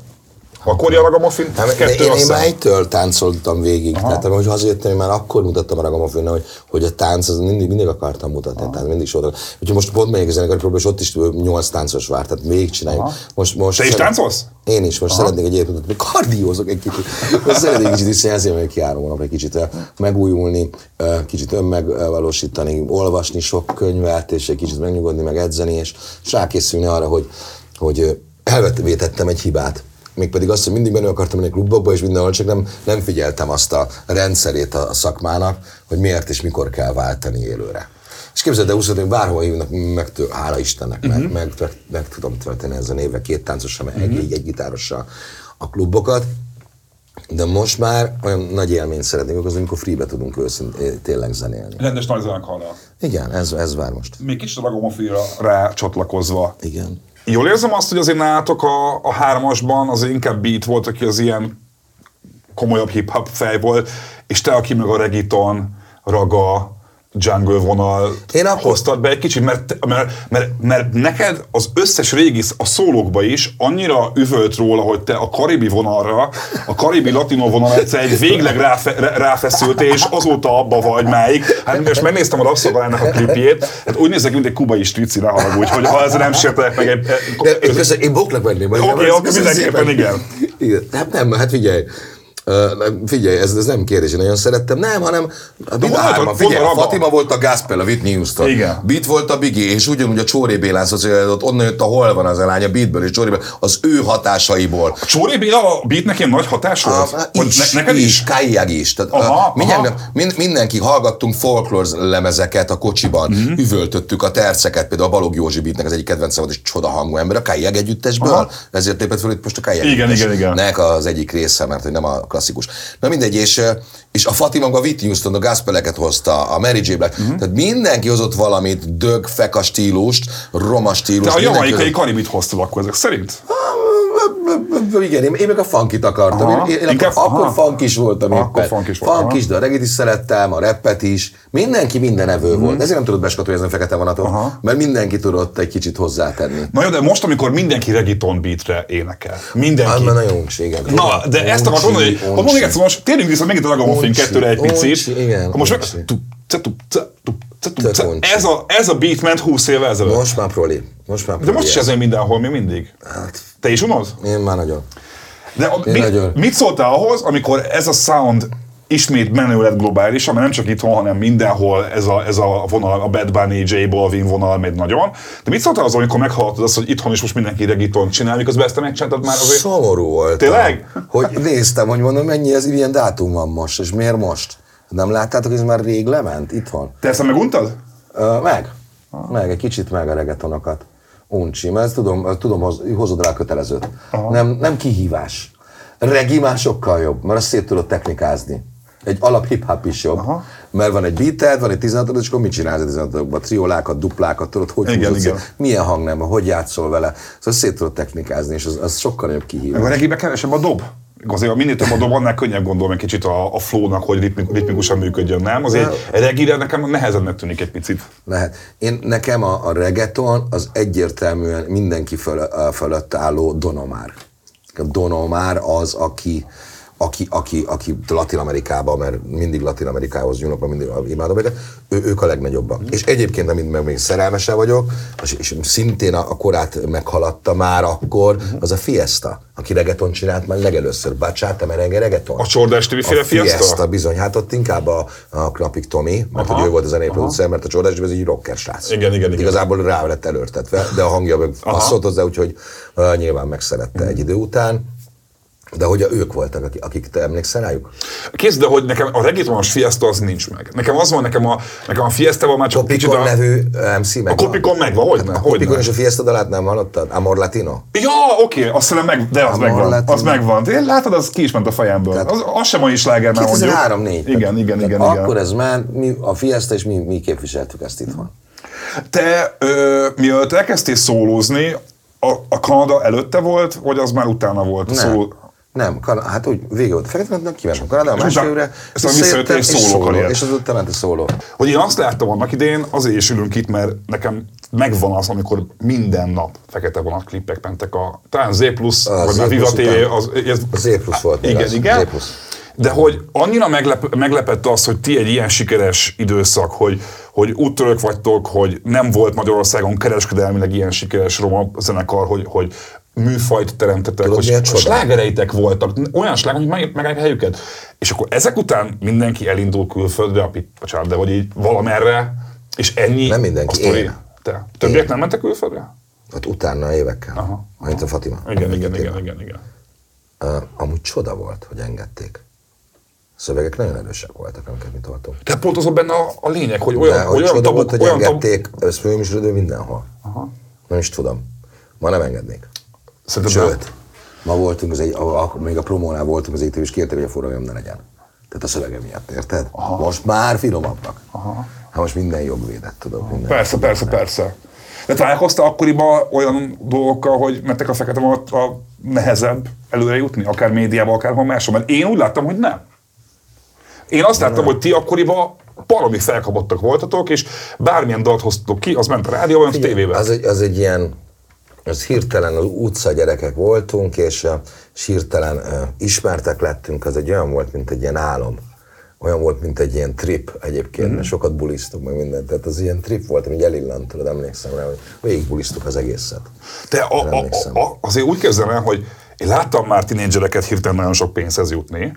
Akkor a Ragamuffin Hát, kettő én, én már egytől táncoltam végig. Aha. Tehát ahogy hazajöttem, én már akkor mutattam a Ragamuffin, hogy, hogy a tánc, az mindig, mindig akartam mutatni, tehát mindig oda. Úgyhogy most pont megyek a zenekari próba, és ott is nyolc táncos vár, tehát végig csináljuk. Most, most Te is táncolsz? Én is, most szeretnék egy egyébként, még kardiózok egy kicsit. Most szeretnék egy kicsit visszajelzni, hogy kiárom hónap egy kicsit ö, megújulni, ö, kicsit önmegvalósítani, olvasni sok könyvet, és egy kicsit megnyugodni, meg edzeni, és, és rákészülni arra, hogy, hogy ö, elvetettem egy hibát. Mégpedig azt, hogy mindig benne akartam menni klubokba, és mindenhol, csak nem, nem figyeltem azt a rendszerét a, szakmának, hogy miért és mikor kell váltani élőre. És képzeld el, 20 hogy bárhol hívnak, meg, tő- hála Istennek, meg, meg, meg, meg, tudom tölteni ezen évek két táncossal, meg egy, egy gitárossal a klubokat, de most már olyan nagy élményt szeretnék okozni, amikor freebe tudunk őszintén tényleg zenélni. Rendes nagy zenekarral. Igen, ez, ez vár most. Még kicsit a Ragamuffira rá csatlakozva. Igen. Jól érzem azt, hogy azért nálatok a, a hármasban azért inkább beat volt, aki az ilyen komolyabb hip-hop fej volt, és te, aki meg a regiton, raga, jungle vonal Én akkor- hoztad be egy kicsit, mert, mert, mert, mert neked az összes régi, a szólókba is annyira üvölt róla, hogy te a karibi vonalra, a karibi latino vonalra egyszer egy végleg ráfe, rá- ráfeszültél, és azóta abba vagy máig. Hát most megnéztem a Rabszolgálának a klipjét, hát úgy nézek, mint egy kubai strici, ne haragudj, hogy ha ezzel nem sértelek meg egy... De köszön, én boklak venném. Oké, Köszönöm akkor mindenképpen igen. igen. Hát nem, hát figyelj. Uh, figyelj, ez, ez nem kérdés, én nagyon szerettem. Nem, hanem a Bit volt a- hárman. Figyelj, volt a a. Fatima volt a Gospel, a Whitney Houston. Igen. Beat volt a Biggie, és ugyanúgy a Csóré Bélán szociális, onnan jött a Hol van az a lány, a Beatből és Csóré Bélán, az ő hatásaiból. Csóri Béla a beat nekem nagy hatás volt? Ah, Vagy is, ne, neked is, is? Kájjag is. Tehát, Aha, aha, mindjárt, aha. nem- Mind, mindenki hallgattunk folklore lemezeket a kocsiban, Mhm. mm-hmm. üvöltöttük a terceket, például a Balog Józsi Beatnek az egyik kedvencem volt, és csoda hangú ember, a Kájjag együttesből, Aha. ezért lépett fel itt most a Kájjag Igen, igen, igen. Nek az egyik része, mert hogy nem a klasszikus. Na mindegy, és, és a Fatima a Whitney Houston a gospeleket hozta, a Mary J. Black, mm-hmm. tehát mindenki hozott valamit, dög, feka stílust, roma stílust. a mindenki jamaikai karibit hoztad akkor ezek szerint? Igen, én, én meg a funkit akartam. Aha, Én, én inkább- akkor, akkor aha. funk is voltam Akkor éppen. funk is volt, Funk aha. is, de a regit is szerettem, a rappet is. Mindenki minden evő volt. Ezért nem tudott beskatolni a fekete vonaton, Mhm. Aha. mert mindenki tudott egy kicsit hozzátenni. Na jó, de most, amikor mindenki reggaeton beatre énekel. Mindenki. Már nagyon uncs, igen. Na, de ezt akartam mondani, hogy ha mondjuk egyszer most térjünk vissza megint a Ragamuffin Uncsi, 2-re egy picit. igen, most meg... Ez a, ez a beat ment 20 évvel ezelőtt. Most már proli. Most már De proli most is ez. mindenhol, még mindig. Hát, Te is unod? én már nagyon. De a, Én mi, nagyon. mit szóltál ahhoz, amikor ez a sound ismét menő lett globálisan, mert nem csak itthon, hanem mindenhol ez a, ez a vonal, a Bad Bunny, J Balvin vonal megy nagyon. De mit szóltál az, amikor meghallottad azt, hogy itthon is most mindenki reggaeton csinál, miközben ezt te megcsináltad már azért? Szomorú volt. Tényleg? Hogy néztem, hogy mondom, mennyi ez ilyen dátum van most, és miért most? Nem láttátok, hogy ez már rég lement itthon? Te ezt meguntad? Ö, meg. Meg, egy kicsit meg a reggaetonokat. Uncsi, mert ezt tudom, ezt tudom hoz, hozod rá kötelezőt. Nem, nem kihívás. Regi már sokkal jobb, mert azt szét tudod technikázni. Egy alap hip-hop is jobb. Aha. Mert van egy beated, van egy 16 és akkor mit csinálsz a 16 Triolákat, duplákat, tudod, hogy Igen, igen. szét, milyen hang nem, hogy játszol vele. Szóval szét tudod technikázni, és az, az sokkal nagyobb kihívás. Meg a regibe kevesebb a dob. Azért minél több a dob, annál könnyebb gondolom egy kicsit a, a flow-nak, hogy ritmik, ritmikusan működjön, nem? Azért egy regire nekem nehezebbnek tűnik egy picit. Lehet. Én, nekem a, a reggaeton az egyértelműen mindenki föl, fölött álló Donomár. Donomár az, aki, aki, aki, aki Latin Amerikában, mert mindig Latin Amerikához nyúlok, mert mindig imádom őket, ő, ők a legnagyobbak. És egyébként, amint meg még szerelmese vagyok, és, és szintén a, a korát meghaladta már akkor, az a Fiesta, aki reggaeton csinált már legelőször. Bachata, merengue, reggaeton. A Csordás féle a Fiesta? Fiesta? bizony. Hát ott inkább a, a Knapik Tomi, mert Aha, hogy ő volt a zenéproducer, mert a Csordás ez egy rocker srác. Igen, igen, igen. Igazából rá lett előrtetve, de a hangja meg passzolt hozzá, úgyhogy uh, nyilván megszerette egy idő után. De hogy a ők voltak, akik, akik te emlékszel rájuk? Kézd, de hogy nekem a reggaetonos fiesta az nincs meg. Nekem az van, nekem a, nekem a fiesta már csak kicsit Kopikon a... nevű MC meg A Kopikon megvan, hogy ne, A Kopikon és a Fiesta dalát nem hallottad? Amor Latino? Ja, oké, azt hiszem meg, de az Amor megvan, Latino. az megvan. Én látod, az ki is ment a fejemből. Tehát- Az, az sem mai sláger már mondjuk. 2003-4. Igen, igen, igen, Tehát igen. Akkor ez már mi, a Fiesta és mi, mi képviseltük ezt itthon. Te, ö, mielőtt elkezdtél szólózni, a, a Kanada előtte volt, vagy az már utána volt? Nem. Szól... Nem, kan- hát úgy vége volt a fekete kimentem Kanadába, És másfél utána- évre, visszajöttél visszajöttem, és és szóló és azóta ment a szóló. Hogy én azt láttam annak idén, azért is ülünk itt, mert nekem megvan az, amikor minden nap fekete vonat klippek mentek a, talán Z+, A vagy Z már Viva TV, az, ez, A Z Plus volt még Igen, az. igen. Z. De hogy annyira meglep, meglepett az, hogy ti egy ilyen sikeres időszak, hogy, hogy úttörők vagytok, hogy nem volt Magyarországon kereskedelmileg ilyen sikeres roma zenekar, hogy, hogy műfajt teremtetek, Tudod, hogy a slágereitek voltak, olyan sláger, hogy meg, megállják helyüket. És akkor ezek után mindenki elindul külföldre, a bocsánat, de hogy így valamerre, és ennyi Nem mindenki, a sztori. én. Te. Többiek Én. nem mentek külföldre? Hát utána évekkel, Aha, mint a Fatima. Igen, igen, Fatima. igen, igen, igen. Uh, amúgy csoda volt, hogy engedték. A szövegek nagyon erősek voltak, amiket mi toltunk. Tehát pont az benne a, a lényeg, hogy olyan, De hogy olyan csoda tabuk, volt, hogy olyan tabuk, engedték, ez főműsorodő mindenhol. Aha. Nem is tudom. Ma nem engednék. Szerintem nem. Sőt, ma voltunk, az egy, a, a, még a promónál voltunk az ETV, és kérték, hogy a forgalom ne legyen. Tehát a szövege miatt, érted? Aha. Most már finomabbak. Aha. Hát most minden jogvédett, tudod. Minden. Persze, persze, persze. De találkoztál akkoriban olyan dolgokkal, hogy mentek a fekete vonat a nehezebb előre jutni, akár médiában, akár máshol? Mert én úgy láttam, hogy nem. Én azt láttam, hogy ti akkoriban Valami felkapottak voltatok, és bármilyen dalt hoztatok ki, az ment a rádióban, a tévében. Az egy, az egy ilyen, az hirtelen utca gyerekek voltunk, és, és hirtelen ismertek lettünk, az egy olyan volt, mint egy ilyen álom. Olyan volt, mint egy ilyen trip egyébként, mm. mert sokat bulisztuk meg mindent. Tehát az ilyen trip volt, ami elillant, tudod, emlékszem rá, hogy végig bulisztuk az egészet. A, a, a, a, azért úgy kezdem el, hogy én láttam már tinédzsereket hirtelen nagyon sok pénzhez jutni,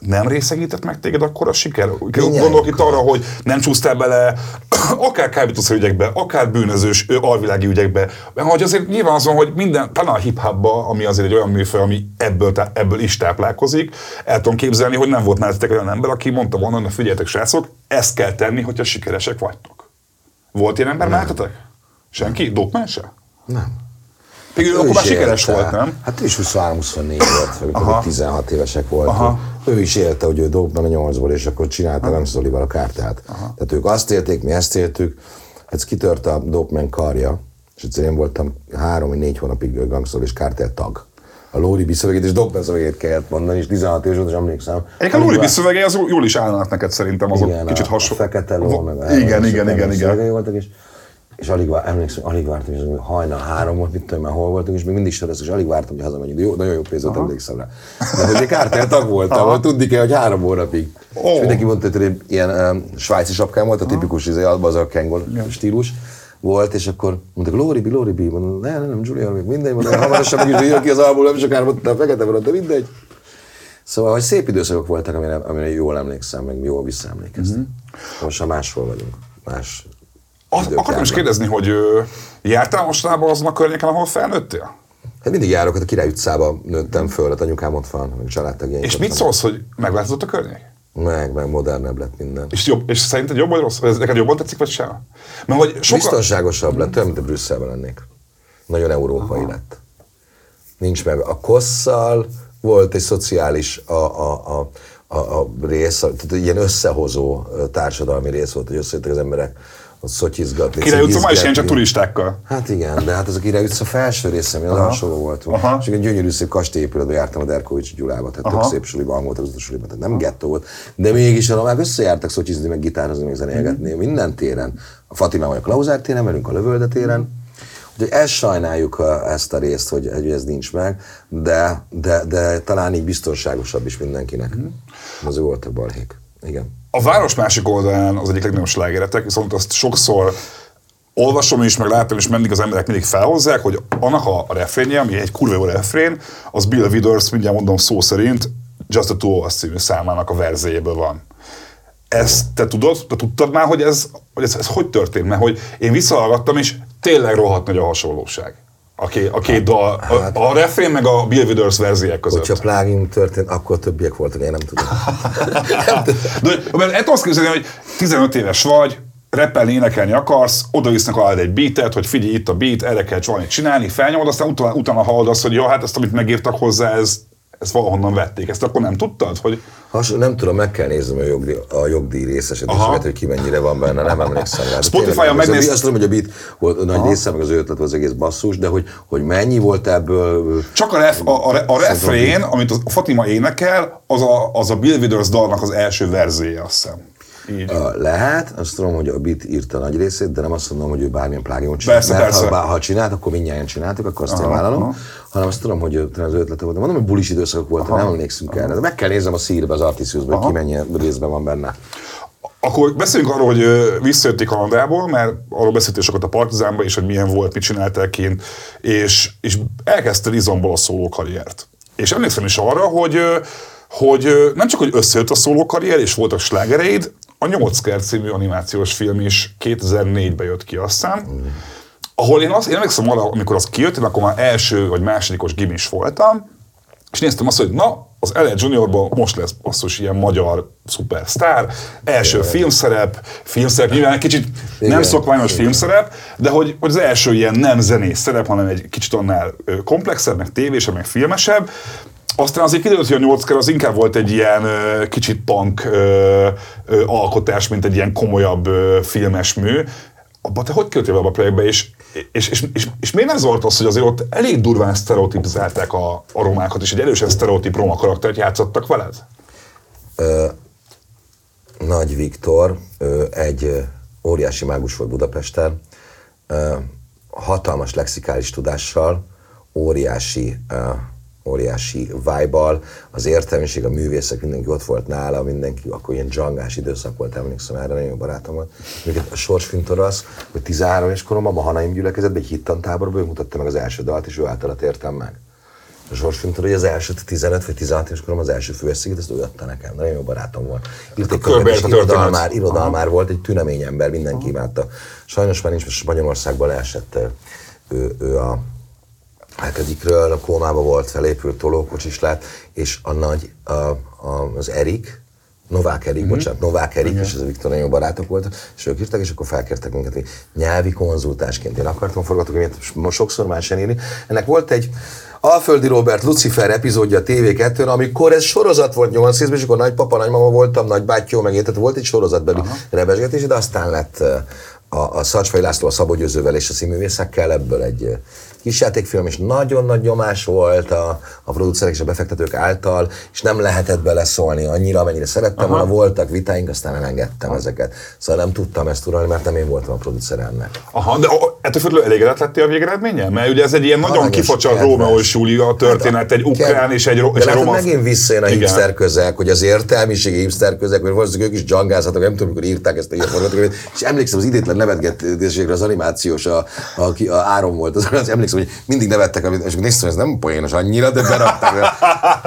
nem részegített meg téged akkor a siker? Gondolok itt arra, hogy nem csúsztál bele akár kábítószer ügyekbe, akár bűnözős alvilági ügyekbe. Mert hogy azért nyilván azon, hogy minden, talán a hip ami azért egy olyan műfaj, ami ebből, ebből is táplálkozik, el tudom képzelni, hogy nem volt mellettetek olyan ember, aki mondta volna, hogy figyeljetek srácok, ezt kell tenni, hogyha sikeresek vagytok. Volt ilyen ember mellettetek? Senki? Dopman se? Nem. Pedig ő akkor már sikeres volt, nem? Hát ő is 23-24 volt, vagy 16 évesek voltunk. Aha. Ő is élte, hogy ő dobna a nyolcból, és akkor csinálta Aha. nem Zolival a kártyát. Aha. Tehát ők azt élték, mi ezt éltük. Ez kitört a Dopman karja, és egyszer én voltam három vagy négy hónapig gangszol és kártel tag a Lóri szövegét és Dogben szövegét kellett mondani, és 16 éves volt, és emlékszem. Egyébként a Lóri szövegei az jól is állnak neked szerintem, azok igen, kicsit hasonló. Fekete ló, meg igen, igen, igen, igen. Voltak, és és alig vár, emlékszem, alig vártam, és hajnal három volt, mit tudom már hol voltunk, és még mindig sorozás, és alig vártam, hogy hazamegyünk. Jó, nagyon jó pénz volt, emlékszem rá. De hogy egy kártel tag voltam, hogy tudni kell, hogy három hónapig. Oh. És mindenki mondta, hogy ilyen um, svájci sapkám volt, a tipikus izé, az a kengol stílus volt, és akkor mondták, Lóri B, Lóri B, mondom, ne, ne, nem, Julia, még mindegy, mondom, hamarosan meg is jön ki az album, nem sokára mondtam, fekete van, de mindegy. Szóval, hogy szép időszakok voltak, amire, amire jól emlékszem, meg jól visszaemlékeztem. Mm-hmm. Most már máshol vagyunk, más azt akartam is kérdezni, hogy jártál mostanában azon a környéken, ahol felnőttél? Hát mindig járok, hát a Király utcába nőttem föl, hát anyukám ott van, meg családtagjaink És mit szólsz, hogy megváltozott a környék? Meg, meg modernebb lett minden. És, jobb, és szerinted jobb vagy rossz? Ez neked jobban tetszik, vagy sem? Mert hogy soka... Biztonságosabb lett, olyan, mint a Brüsszelben lennék. Nagyon európai Aha. lett. Nincs meg. A kosszal volt egy szociális a, a, a, a, a rész, tehát ilyen összehozó társadalmi rész volt, hogy összejöttek az emberek ott szotyizgatni. Király utca ma is ilyen csak turistákkal. Hát igen, de hát ez a Király utca felső része, ami az alsóban volt. Aha. És egy gyönyörű szép kastélyépületben jártam a Derkovics Gyulába, tehát Aha. tök szép suliban volt az utasuliban, tehát nem gettó volt. De mégis a romák összejártak szotyizni, meg gitározni, meg zenélgetni, mm. minden téren. A Fatimában a Klauzár téren, velünk a Lövölde téren. Úgyhogy ezt sajnáljuk ezt a részt, hogy, hogy ez nincs meg, de, de, de talán így biztonságosabb is mindenkinek. Mm. Az ő volt a balhék. Igen. A város másik oldalán az egyik legnagyobb slágeretek, viszont azt sokszor olvasom is, meg látom is, mindig az emberek mindig felhozzák, hogy annak a, refrénje, ami egy kurva jó refrén, az Bill Withers, mindjárt mondom szó szerint, Just a Two of Us számának a verzéjéből van. Ezt te tudod, te tudtad már, hogy ez, hogy ez, ez hogy történt? Mert hogy én visszahallgattam, és tényleg rohadt nagy a hasonlóság. A két, a két dal, a, hát- a refrén meg a Bill Withers verziók között. Hogyha plágium történt, akkor többiek voltak, én nem tudom. De, mert ezt azt képzelni, hogy 15 éves vagy, repelni, énekelni akarsz, oda visznek alá egy beatet, hogy figyelj, itt a beat, erre kell valamit csinálni, felnyomod, aztán utána, utána hallod azt, hogy jó, hát ezt, amit megírtak hozzá, ez, ezt valahonnan vették. Ezt akkor nem tudtad? Hogy... Has, nem tudom, meg kell néznem a jogdíj, a jogdíj részesedéseket, hogy ki mennyire van benne, nem emlékszem rá. Spotify-on megnéz... Azt tudom, hogy a beat volt, nagy része, meg az ötlet az egész basszus, de hogy, hogy mennyi volt ebből... Csak a, ref, a, a, a refrén, amit a Fatima énekel, az a, az a Bill Withers dalnak az első verzéje, azt hiszem. Így. Lehet, azt tudom, hogy a Bit írta nagy részét, de nem azt mondom, hogy ő bármilyen plágiumot csinált. Persze, mert persze. Ha, ha csinált, akkor mindjárt csináltuk, akkor azt aha, én vállalom. Aha. Hanem azt tudom, hogy az ötlete volt. Mondom, hogy bulis időszakok voltak, nem emlékszünk erre. De meg kell néznem a szírbe, az Artisiusban, hogy ki mennyi részben van benne. Akkor beszéljünk arról, hogy visszajötték Kanadából, mert arról beszéltél sokat a Partizánban, és hogy milyen volt, mit csináltál kint, és, és elkezdte izomból a szóló karriert. És emlékszem is arra, hogy hogy nem csak, hogy összejött a szóló karrier, és voltak slágereid, a 8 kert című animációs film is 2004-ben jött ki, azt hiszem, mm. ahol én, azt, én emlékszem arra, amikor az kijött, én akkor már első vagy másodikos gimis voltam, és néztem azt, hogy na, az L.A. Juniorban most lesz basszus ilyen magyar szupersztár, első Igen. filmszerep, filmszerep, nyilván egy kicsit Igen. nem szokványos Igen. filmszerep, de hogy, hogy az első ilyen nem zenés szerep, hanem egy kicsit annál komplexebb, meg tévésebb, meg filmesebb, aztán azért kiderült, hogy a 8 az inkább volt egy ilyen ö, kicsit punk ö, ö, alkotás, mint egy ilyen komolyabb ö, filmes mű. Abba te hogy költél be a projektbe, és, és, és, és, és miért nem zavart az, hogy azért ott elég durván sztereotipizálták a, a romákat, és egy erősen sztereotip roma karaktert játszottak veled? Ö, Nagy Viktor, ő egy ö, óriási mágus volt Budapesten, ö, hatalmas lexikális tudással, óriási, ö, óriási vibe az értelmiség, a művészek, mindenki ott volt nála, mindenki, akkor ilyen dzsangás időszak volt, emlékszem erre, nagyon jó barátom volt. Még a sorsfintor az, hogy 13 éves koromban a Hanaim gyülekezetben egy hittantáborban ő mutatta meg az első dalt, és ő általa értem meg. A sorsfintor, hogy az első 15 vagy 16 éves korom az első főeszéget, ezt ő adta nekem, nagyon jó barátom volt. Írt egy könyvet, és irodalmár, irodalmár volt, egy tünemény ember, mindenki imádta. Sajnos már nincs, most Spanyolországban leesett ő, ő a hetedikről, a kómába volt, felépült, tolókocsis lett, és a nagy, a, a, az Erik, Novák Erik, mm-hmm. bocsánat, Novák Erik, és ez a Viktor nagyon jó barátok voltak, és ők írtak, és akkor felkértek minket, hogy nyelvi konzultásként. Én akartam forgatókönyvet most sokszor már sem írni. Ennek volt egy Alföldi Robert Lucifer epizódja a TV2-n, amikor ez sorozat volt 8 részben, és akkor nagypapa, nagymama voltam, nagybátyó, meg én, tehát volt egy sorozatbeli rebesgetés, de aztán lett a, a Szacsfai László a Szabó Győzővel és a színművészekkel ebből egy kis játékfilm, és nagyon nagy nyomás volt a, a producerek és a befektetők által, és nem lehetett beleszólni annyira, amennyire szerettem volna, voltak vitáink, aztán elengedtem ezeket. Szóval nem tudtam ezt uralni, mert nem én voltam a producer ennek. Aha, de ettől függően elégedett lettél a végeredménnyel? Mert ugye ez egy ilyen nagyon kifacsart. Rómeó és Júlia történet, egy ukrán és egy, ro- és egy roma... megint visszajön a Igen. hipster közeg, hogy az értelmiségi hipster közeg, mert valószínűleg ők is dzsangázhatok, nem tudom, mikor írták ezt a ilyen forgatókönyvet, és emlékszem az idétlen nevetgetéségre az animációs, a, a, ki- a Áron volt, az, az emlékszem, hogy mindig nevettek, és néztem, ez nem poénos annyira, de berakták.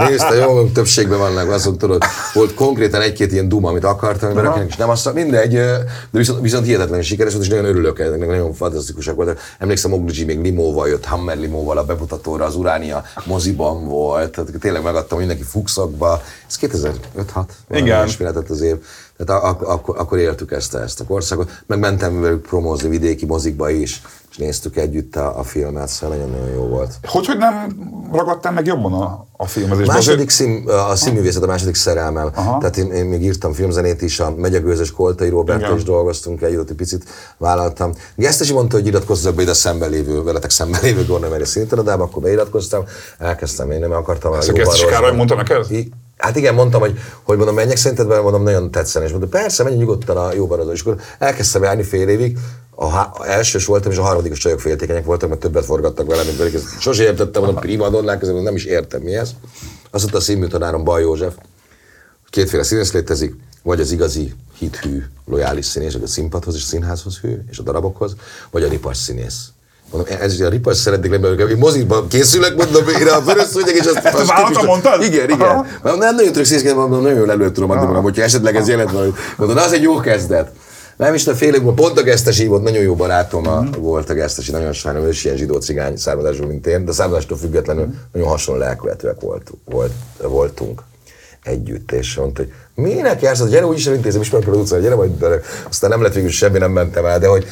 Nézte, jó, többségben vannak, azt tudod, volt konkrétan egy-két ilyen duma, amit akartam, berakják, és nem azt, mindegy, de viszont, viszont hihetetlenül sikeres volt, és nagyon örülök ennek, nagyon fantasztikusak voltak. Emlékszem, Ogligi még limóval jött, Hammer limóval a bemutatóra, az Uránia moziban volt, tehát tényleg megadtam mindenki fuxokba. Ez 2005 6 Igen. Az év. Tehát ak- akkor, akkor éltük ezt, ezt a korszakot. Meg mentem velük promózni vidéki mozikba is, és néztük együtt a, a filmet, szóval nagyon-nagyon jó volt. Hogy, hogy nem ragadtál meg jobban a, a filmezésben? Második szín, a színművészet a második szerelmem. Aha. Tehát én, én, még írtam filmzenét is, a Megyegőzös Koltai Igen. is dolgoztunk együtt, ott egy picit vállaltam. Gesztesi mondta, hogy iratkozzak be ide a szemben lévő, veletek szemben lévő Gorna Meri színtarodába, akkor beiratkoztam, elkezdtem, én nem akartam a Ezt a Gesztesi Károly mondta neked? I- Hát igen, mondtam, hogy, hogy mondom, menjek szerinted vele, mondom, nagyon tetszene. És mondta, persze, menj nyugodtan a jó barozó. És akkor elkezdtem járni fél évig, a, há- a elsős voltam, és a harmadikos csajok féltékenyek voltak, mert többet forgattak velem, mint. Ezt Sose értettem, mondom, primadonnák, közben nem is értem mi ez. Azt mondta a színműtanárom Baj József, kétféle színész létezik, vagy az igazi hithű, lojális színész, aki a színpadhoz és a színházhoz hű, és a darabokhoz, vagy a ripas színész. Mondom, ez a ripas szeretnék lenni, mert én mozikban készülök, mondom, én a vörös szúnyeg, és azt, a azt vállalta mondtad? Igen, igen. Aha. Nem nagyon tudok színészkedni, mondom, nagyon jól elő tudom adni magam, hogyha esetleg ez jelent valami. Mondom, az egy jó kezdet. Nem is, de fél évben pont a Gesztesi volt, nagyon jó barátom a, volt a Gesztesi, nagyon sajnálom, ő is ilyen zsidó cigány származású, mint én, de származástól függetlenül nagyon hasonló lelkületűek volt, volt, voltunk együtt, és mondta, hogy minek jársz, Hát gyere úgyis elintézem, ismerek az utcán, gyere majd, aztán nem lett végül semmi, nem mentem el, de hogy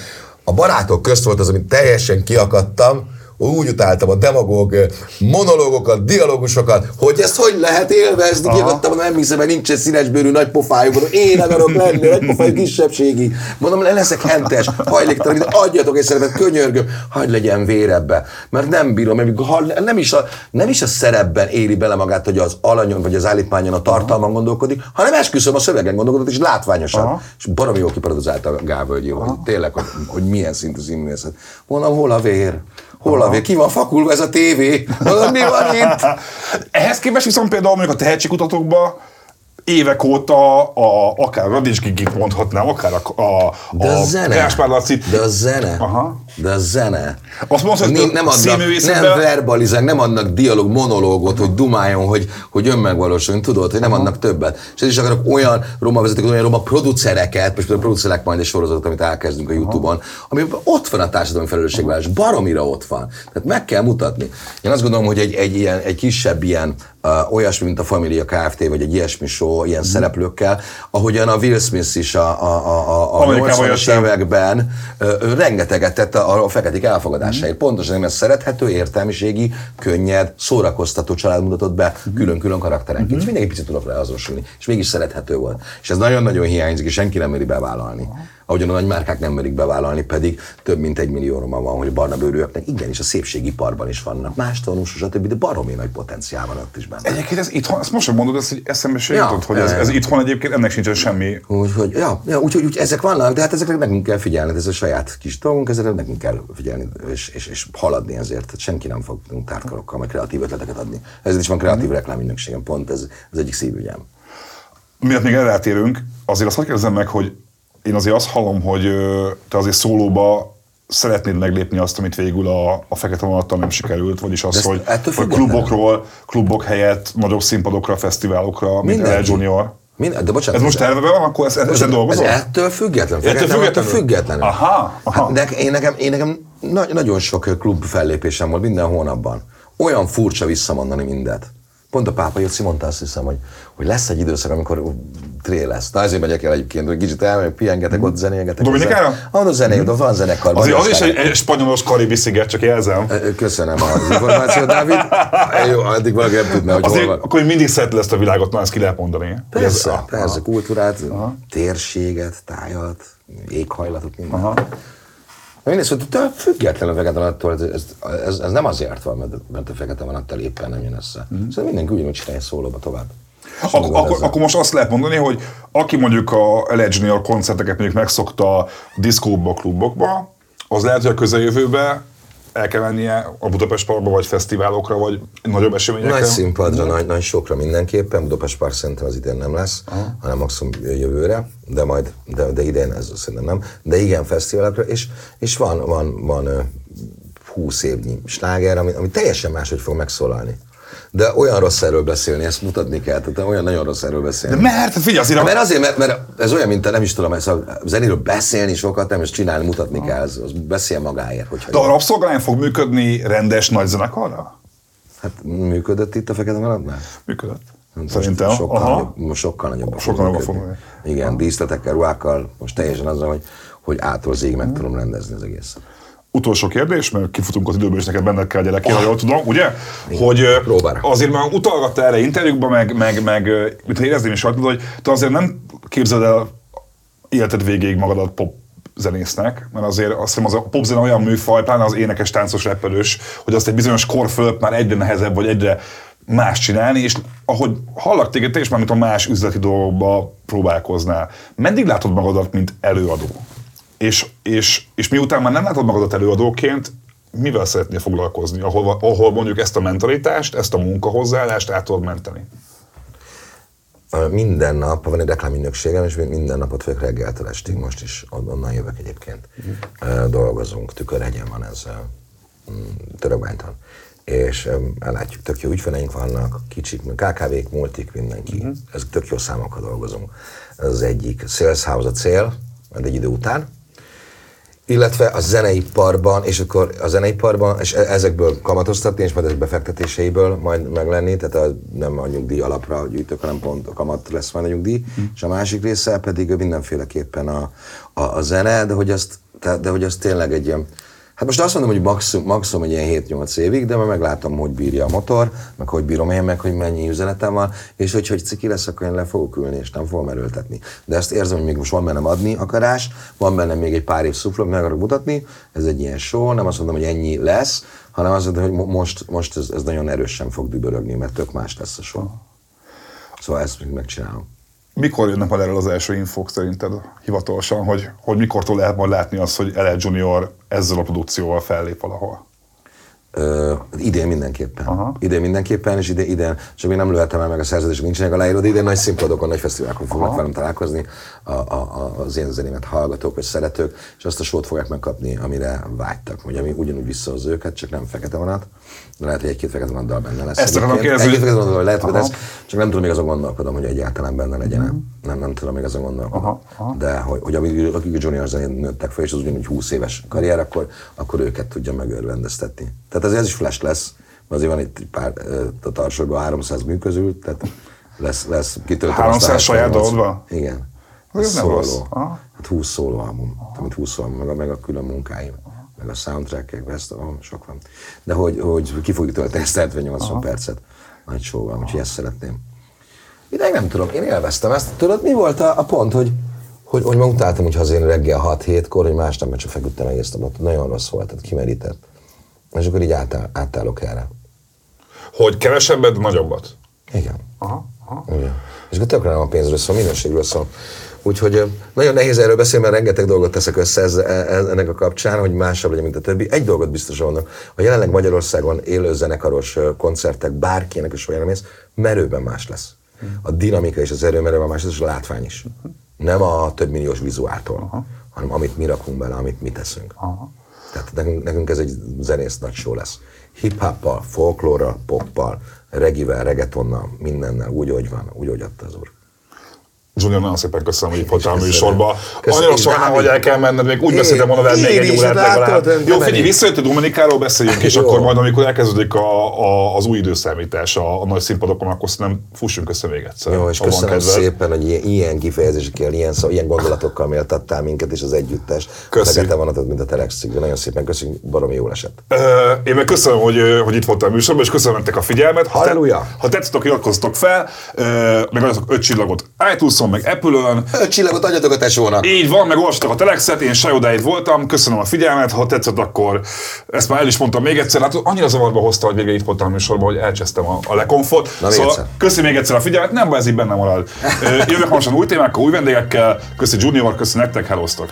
barátok közt volt az, amit teljesen kiakadtam, úgy utáltam a demagóg monológokat, dialógusokat, hogy ezt hogy lehet élvezni, kiakadtam, nem hiszem, mert nincs egy színesbőrű nagy pofájú, mondom, én akarok lenni, nagy pofájú kisebbségi, mondom, le leszek hentes, hajléktalan, mint adjatok egy szerepet, könyörgöm, hagyd legyen vérebbe, mert nem bírom, mert nem is, a, nem is a szerepben éli bele magát, hogy az alanyon vagy az állítmányon a tartalman gondolkodik, hanem esküszöm a szövegen gondolkodik, és látványosan. Aha. És baromi jól kiparadozálta a Gávölgyi, hogy tényleg, hogy, hogy milyen szintű színművészet. Mondom, hol a vér? Hol a? Ki van fakulva ez a tévé? Mondom, mi van itt? Ehhez képest viszont például mondjuk a tehetségkutatókban évek óta a, akár Radicskikit mondhatnám, akár a, a, De a, a zene. De a zene. Aha. De a zene. Azt mondod, hogy nem adnak, nem verbalizálnak, nem adnak dialóg, monológot, hogy dumáljon, hogy, hogy önmegvalósuljon, tudod, hogy nem adnak többet. És ez is akarok olyan roma vezetők, olyan roma producereket, most például producerek majd egy sorozatot, amit elkezdünk a Youtube-on, amiben ott van a társadalmi felelősségvállalás, baromira ott van. Tehát meg kell mutatni. Én azt gondolom, hogy egy, egy, ilyen, egy kisebb ilyen olyasmi, mint a Familia Kft. vagy egy ilyesmi show, ilyen szereplőkkel, ahogyan a Will Smith is a, a, a, a, a Amerikában 80-as jöttem. években ö, rengeteget tett a, a feketék elfogadásáért. Pontosan, mert szerethető, értelmiségi, könnyed, szórakoztató család mutatott be külön-külön karakterenként. És mindenki picit tudok rá azonosulni. És mégis szerethető volt. És ez nagyon-nagyon hiányzik, és senki nem méri bevállalni. Ahogyan a nagy márkák nem merik bevállalni, pedig több mint egy millió roma van, hogy barna bőrűeknek igenis a szépségiparban is vannak, más tanús, stb., de baromi nagy potenciál van ott is benne. Egyébként ez itthon, ezt most sem mondod, ezt hogy eszembe se Ja, jutott, hogy ez, ez itthon egyébként ennek sincsen semmi. Úgyhogy, ja, ja, úgyhogy úgy, ezek vannak, de hát ezekre nekünk kell figyelni, ez a saját kis dolgunk, ezekre nekünk kell figyelni, és, és, és haladni ezért. Tehát senki nem fog tárkarokkal, meg kreatív ötleteket adni. Ezért is van kreatív reklámügynökségem, pont ez az egyik szívügyem. Miatt még erre rátérünk, azért azt hadd kérdezzem meg, hogy én azért azt hallom, hogy te azért szólóba szeretnéd meglépni azt, amit végül a, a fekete vonattal nem sikerült, vagyis az, hogy, hogy klubokról, klubok helyett nagyobb színpadokra, fesztiválokra, mint. El Junior. Mind, de bocsánat, Ez most terveben van, akkor ez, ez, ezen dolgozol? Ez ettől független. Ettől függetlenül. függetlenül? függetlenül. Aha, aha. Hát, de én nekem, én nekem na- nagyon sok klub fellépésem volt minden hónapban. Olyan furcsa visszamondani mindet. Pont a pápa Jóci mondta azt hiszem, hogy, hogy lesz egy időszak, amikor tré lesz. Na ezért megyek el egyébként, hogy kicsit elmegyek, pihengetek, ott zenélgetek. Dominikára? Ahol a zené, ott van zenekar. Azért az is egy, egy spanyolos karibi sziget, csak jelzem. Köszönöm az információt, Dávid. Jó, addig valaki nem tudna, hogy hol Azért, van. akkor mindig szereted ezt a világot, na ezt ki lehet mondani. Persze, ez- persze, kultúrát, térséget, tájat, éghajlatot, minden. Aha. Mindegy, szóval függetlenül fekete attól, ez, ez, ez, ez, nem azért van, mert, mert a fekete van attól éppen nem jön össze. Mm. Szóval mindenki ugyanúgy csinálja szólóba tovább. Ak- akkor, akkor most azt lehet mondani, hogy aki mondjuk a LA Junior koncerteket mondjuk megszokta a diszkóba, klubokba, az lehet, hogy a közeljövőben el kell mennie a Budapest Parkba, vagy fesztiválokra, vagy nagyobb eseményekre. Nagy színpadra, nagy, nagy sokra mindenképpen, Budapest Park szerintem az idén nem lesz, Aha. hanem maximum jövőre, de majd, de, de idén ez szerintem nem. De igen, fesztiválokra, és, és van, van, van ö, 20 évnyi sláger, ami, ami teljesen máshogy fog megszólalni. De olyan rossz erről beszélni, ezt mutatni kell, tehát olyan nagyon rossz erről beszélni. De mert, figyelj, azért a... Mert azért, mert, mert ez olyan, mint nem is tudom, ez a zenéről beszélni sokat, nem, és csinálni, mutatni kell, az, az beszél magáért. Hogyha De a rabszolgány fog működni rendes nagy zenekarra? Hát működött itt a Fekete Maradnál? Működött. Most Szerintem. Sokkal, Aha. nagyobb, most sokkal nagyobb. Sokkal nagyobb fog. Igen, díszletekkel, ruhákkal, most teljesen azzal, hogy, hogy ától zég meg tudom rendezni az egészet. Utolsó kérdés, mert kifutunk az időből, és neked benned kell gyerekére, ha jól tudom, ugye? Hogy ö, Próbára. azért már utalgatta erre interjúkban, meg, meg, meg ha érezném is rajtad, hogy te azért nem képzeld el életed végéig magadat pop zenésznek, mert azért azt hiszem az a popzene olyan műfaj, pláne az énekes, táncos, rappelős, hogy azt egy bizonyos kor fölött már egyre nehezebb, vagy egyre más csinálni, és ahogy hallak téged, te is már mint a más üzleti dolgokba próbálkoznál. Meddig látod magadat, mint előadó? És, és, és miután már nem látod magadat előadóként, mivel szeretnél foglalkozni, ahol, ahol mondjuk ezt a mentalitást, ezt a munkahozzáállást át tudod menteni? Minden nap, van egy reklámügynökségem, és minden napot vagyok reggeltől estig, most is on- onnan jövök egyébként. Ö, Dolgozunk, Tükörhegyen van ez, mm, Törökbányton. És ellátjuk, tök jó ügyfeleink vannak, kicsik, KKV-k, multik, mindenki. Ez tök jó számokkal dolgozunk. Ez az egyik. Sales House a cél, majd egy idő után. Illetve a zeneiparban, és akkor a zeneiparban, és e- ezekből kamatoztatni, és majd ezek befektetéseiből majd meglenni, tehát a, nem a nyugdíj alapra gyűjtök, hanem pont a kamat lesz majd a nyugdíj, Hm. és a másik része pedig mindenféleképpen a, a, a zene, de hogy azt, tehát, de hogy az tényleg egy ilyen, Hát most azt mondom, hogy maximum, maximum egy ilyen 7-8 évig, de majd meglátom, hogy bírja a motor, meg hogy bírom én, meg hogy mennyi üzenetem van, és hogy, hogy ciki lesz, akkor én le fogok ülni, és nem fogom erőltetni. De ezt érzem, hogy még most van bennem adni akarás, van bennem még egy pár év szufla, meg akarok mutatni, ez egy ilyen show, nem azt mondom, hogy ennyi lesz, hanem azt mondom, hogy mo- most, most ez, ez nagyon erősen fog dübörögni, mert tök más lesz a show. Szóval ezt még megcsinálom. Mikor jönnek majd erről az első infók szerinted hivatalosan, hogy, hogy mikortól lehet majd látni azt, hogy LL Junior ezzel a produkcióval fellép valahol? Ö, idén mindenképpen. Aha. Idén mindenképpen, és idén, idén csak még nem lőhettem el meg a szerződést, nincsenek aláírva, de idén nagy színpadokon, nagy fesztiválokon fognak velem találkozni a, a, a, az én zenémet hallgatók vagy szeretők, és azt a sót fogják megkapni, amire vágytak, hogy ami ugyanúgy visszahozza őket, csak nem fekete vonat, de lehet, hogy egy-két fekete vonatdal benne lesz. Ezt akarom kérdezni, Egy-két fekete vonatdal lehet, hogy Aha. lesz, csak nem tudom, még azon gondolkodom, hogy egyáltalán benne legyen. Nem, nem tudom, még azon gondolkodom. Aha, aha. De hogy, hogy amíg, akik a junior zenén nőttek fel, és az ugyanúgy 20 éves karrier, akkor, akkor őket tudja megörvendeztetni. Tehát azért ez is flash lesz, mert azért van itt egy pár a tartsóban 300 mű közül, tehát lesz, lesz kitöltő. 300 saját dolgodban? Igen. Ez nem Szóló. Aha. Hát 20 szóló album, amit 20 album, meg a, meg a külön munkáim, meg a soundtrackek, ezt oh, sok van. De hogy, hogy ki fogjuk tölteni ezt 70-80 percet nagy showval, úgyhogy ezt szeretném. Ideig nem tudom, én élveztem ezt. Tudod, mi volt a, a pont, hogy, hogy, hogy ma utáltam, hogyha az én reggel 6-7-kor, hogy másnap csak feküdtem egész napot. Nagyon rossz volt, tehát kimerített. És akkor így átáll, átállok erre. Hogy kevesebbet, nagyobbat. Igen. Aha, aha. Igen. És akkor tökre nem a pénzről szól, minőségről szól. Úgyhogy nagyon nehéz erről beszélni, mert rengeteg dolgot teszek össze ez, ez, ennek a kapcsán, hogy másabb legyen, mint a többi. Egy dolgot biztosan mondom, a jelenleg Magyarországon élő zenekaros koncertek bárkinek is olyan mész, merőben más lesz. A dinamika és az erő merőben más lesz, és a látvány is. Nem a több milliós vizuáltól, hanem amit mi rakunk bele, amit mi teszünk. Tehát nekünk, nekünk ez egy zenész nagy show lesz. Hip-hoppal, folklórral, poppal, regivel, reggaetonnal, mindennel, úgy, hogy van, úgy, hogy adta az úr. Junior, nagyon szépen köszönöm, hogy itt voltál a Köszönöm. műsorba. Köszönöm. Annyira sajnálom, hogy el kell menned, még úgy beszéltem volna veled még egy órát legalább. nem Jó, figyelj, visszajött a Dominikáról beszéljünk, és akkor majd, amikor elkezdődik a, a, az új időszámítás a, a nagy színpadokon, akkor szerintem fussunk össze még egyszer. Jó, és köszönöm szépen, hogy ilyen, ilyen kifejezésekkel, ilyen, szó, ilyen gondolatokkal méltattál minket és az együttes. Köszi. A fekete vonatot, mint a Telex cikkben. Nagyon szépen köszönjük, baromi jól esett. Én meg köszönöm, hogy, hogy itt voltál a műsorban, és köszönöm nektek a figyelmet. Ha, Halleluja! ha tetszettek, iratkozzatok fel, meg adjatok öt csillagot iTunes-on, meg Apple-ön. Öt csillagot adjatok a tesónak! Így van, meg olvastatok a Telexet, én Sajodáid voltam, köszönöm a figyelmet, ha tetszett, akkor ezt már el is mondtam még egyszer, hát annyira zavarba hozta, hogy végig itt voltam a műsorban, hogy elcsesztem a, a lekonfot. Na, még szóval egyszer. köszi még egyszer a figyelmet, nem baj, ez így benne marad. Jövök hamarosan új témákkal, új vendégekkel, köszi Junior, köszi nektek, hellóztok!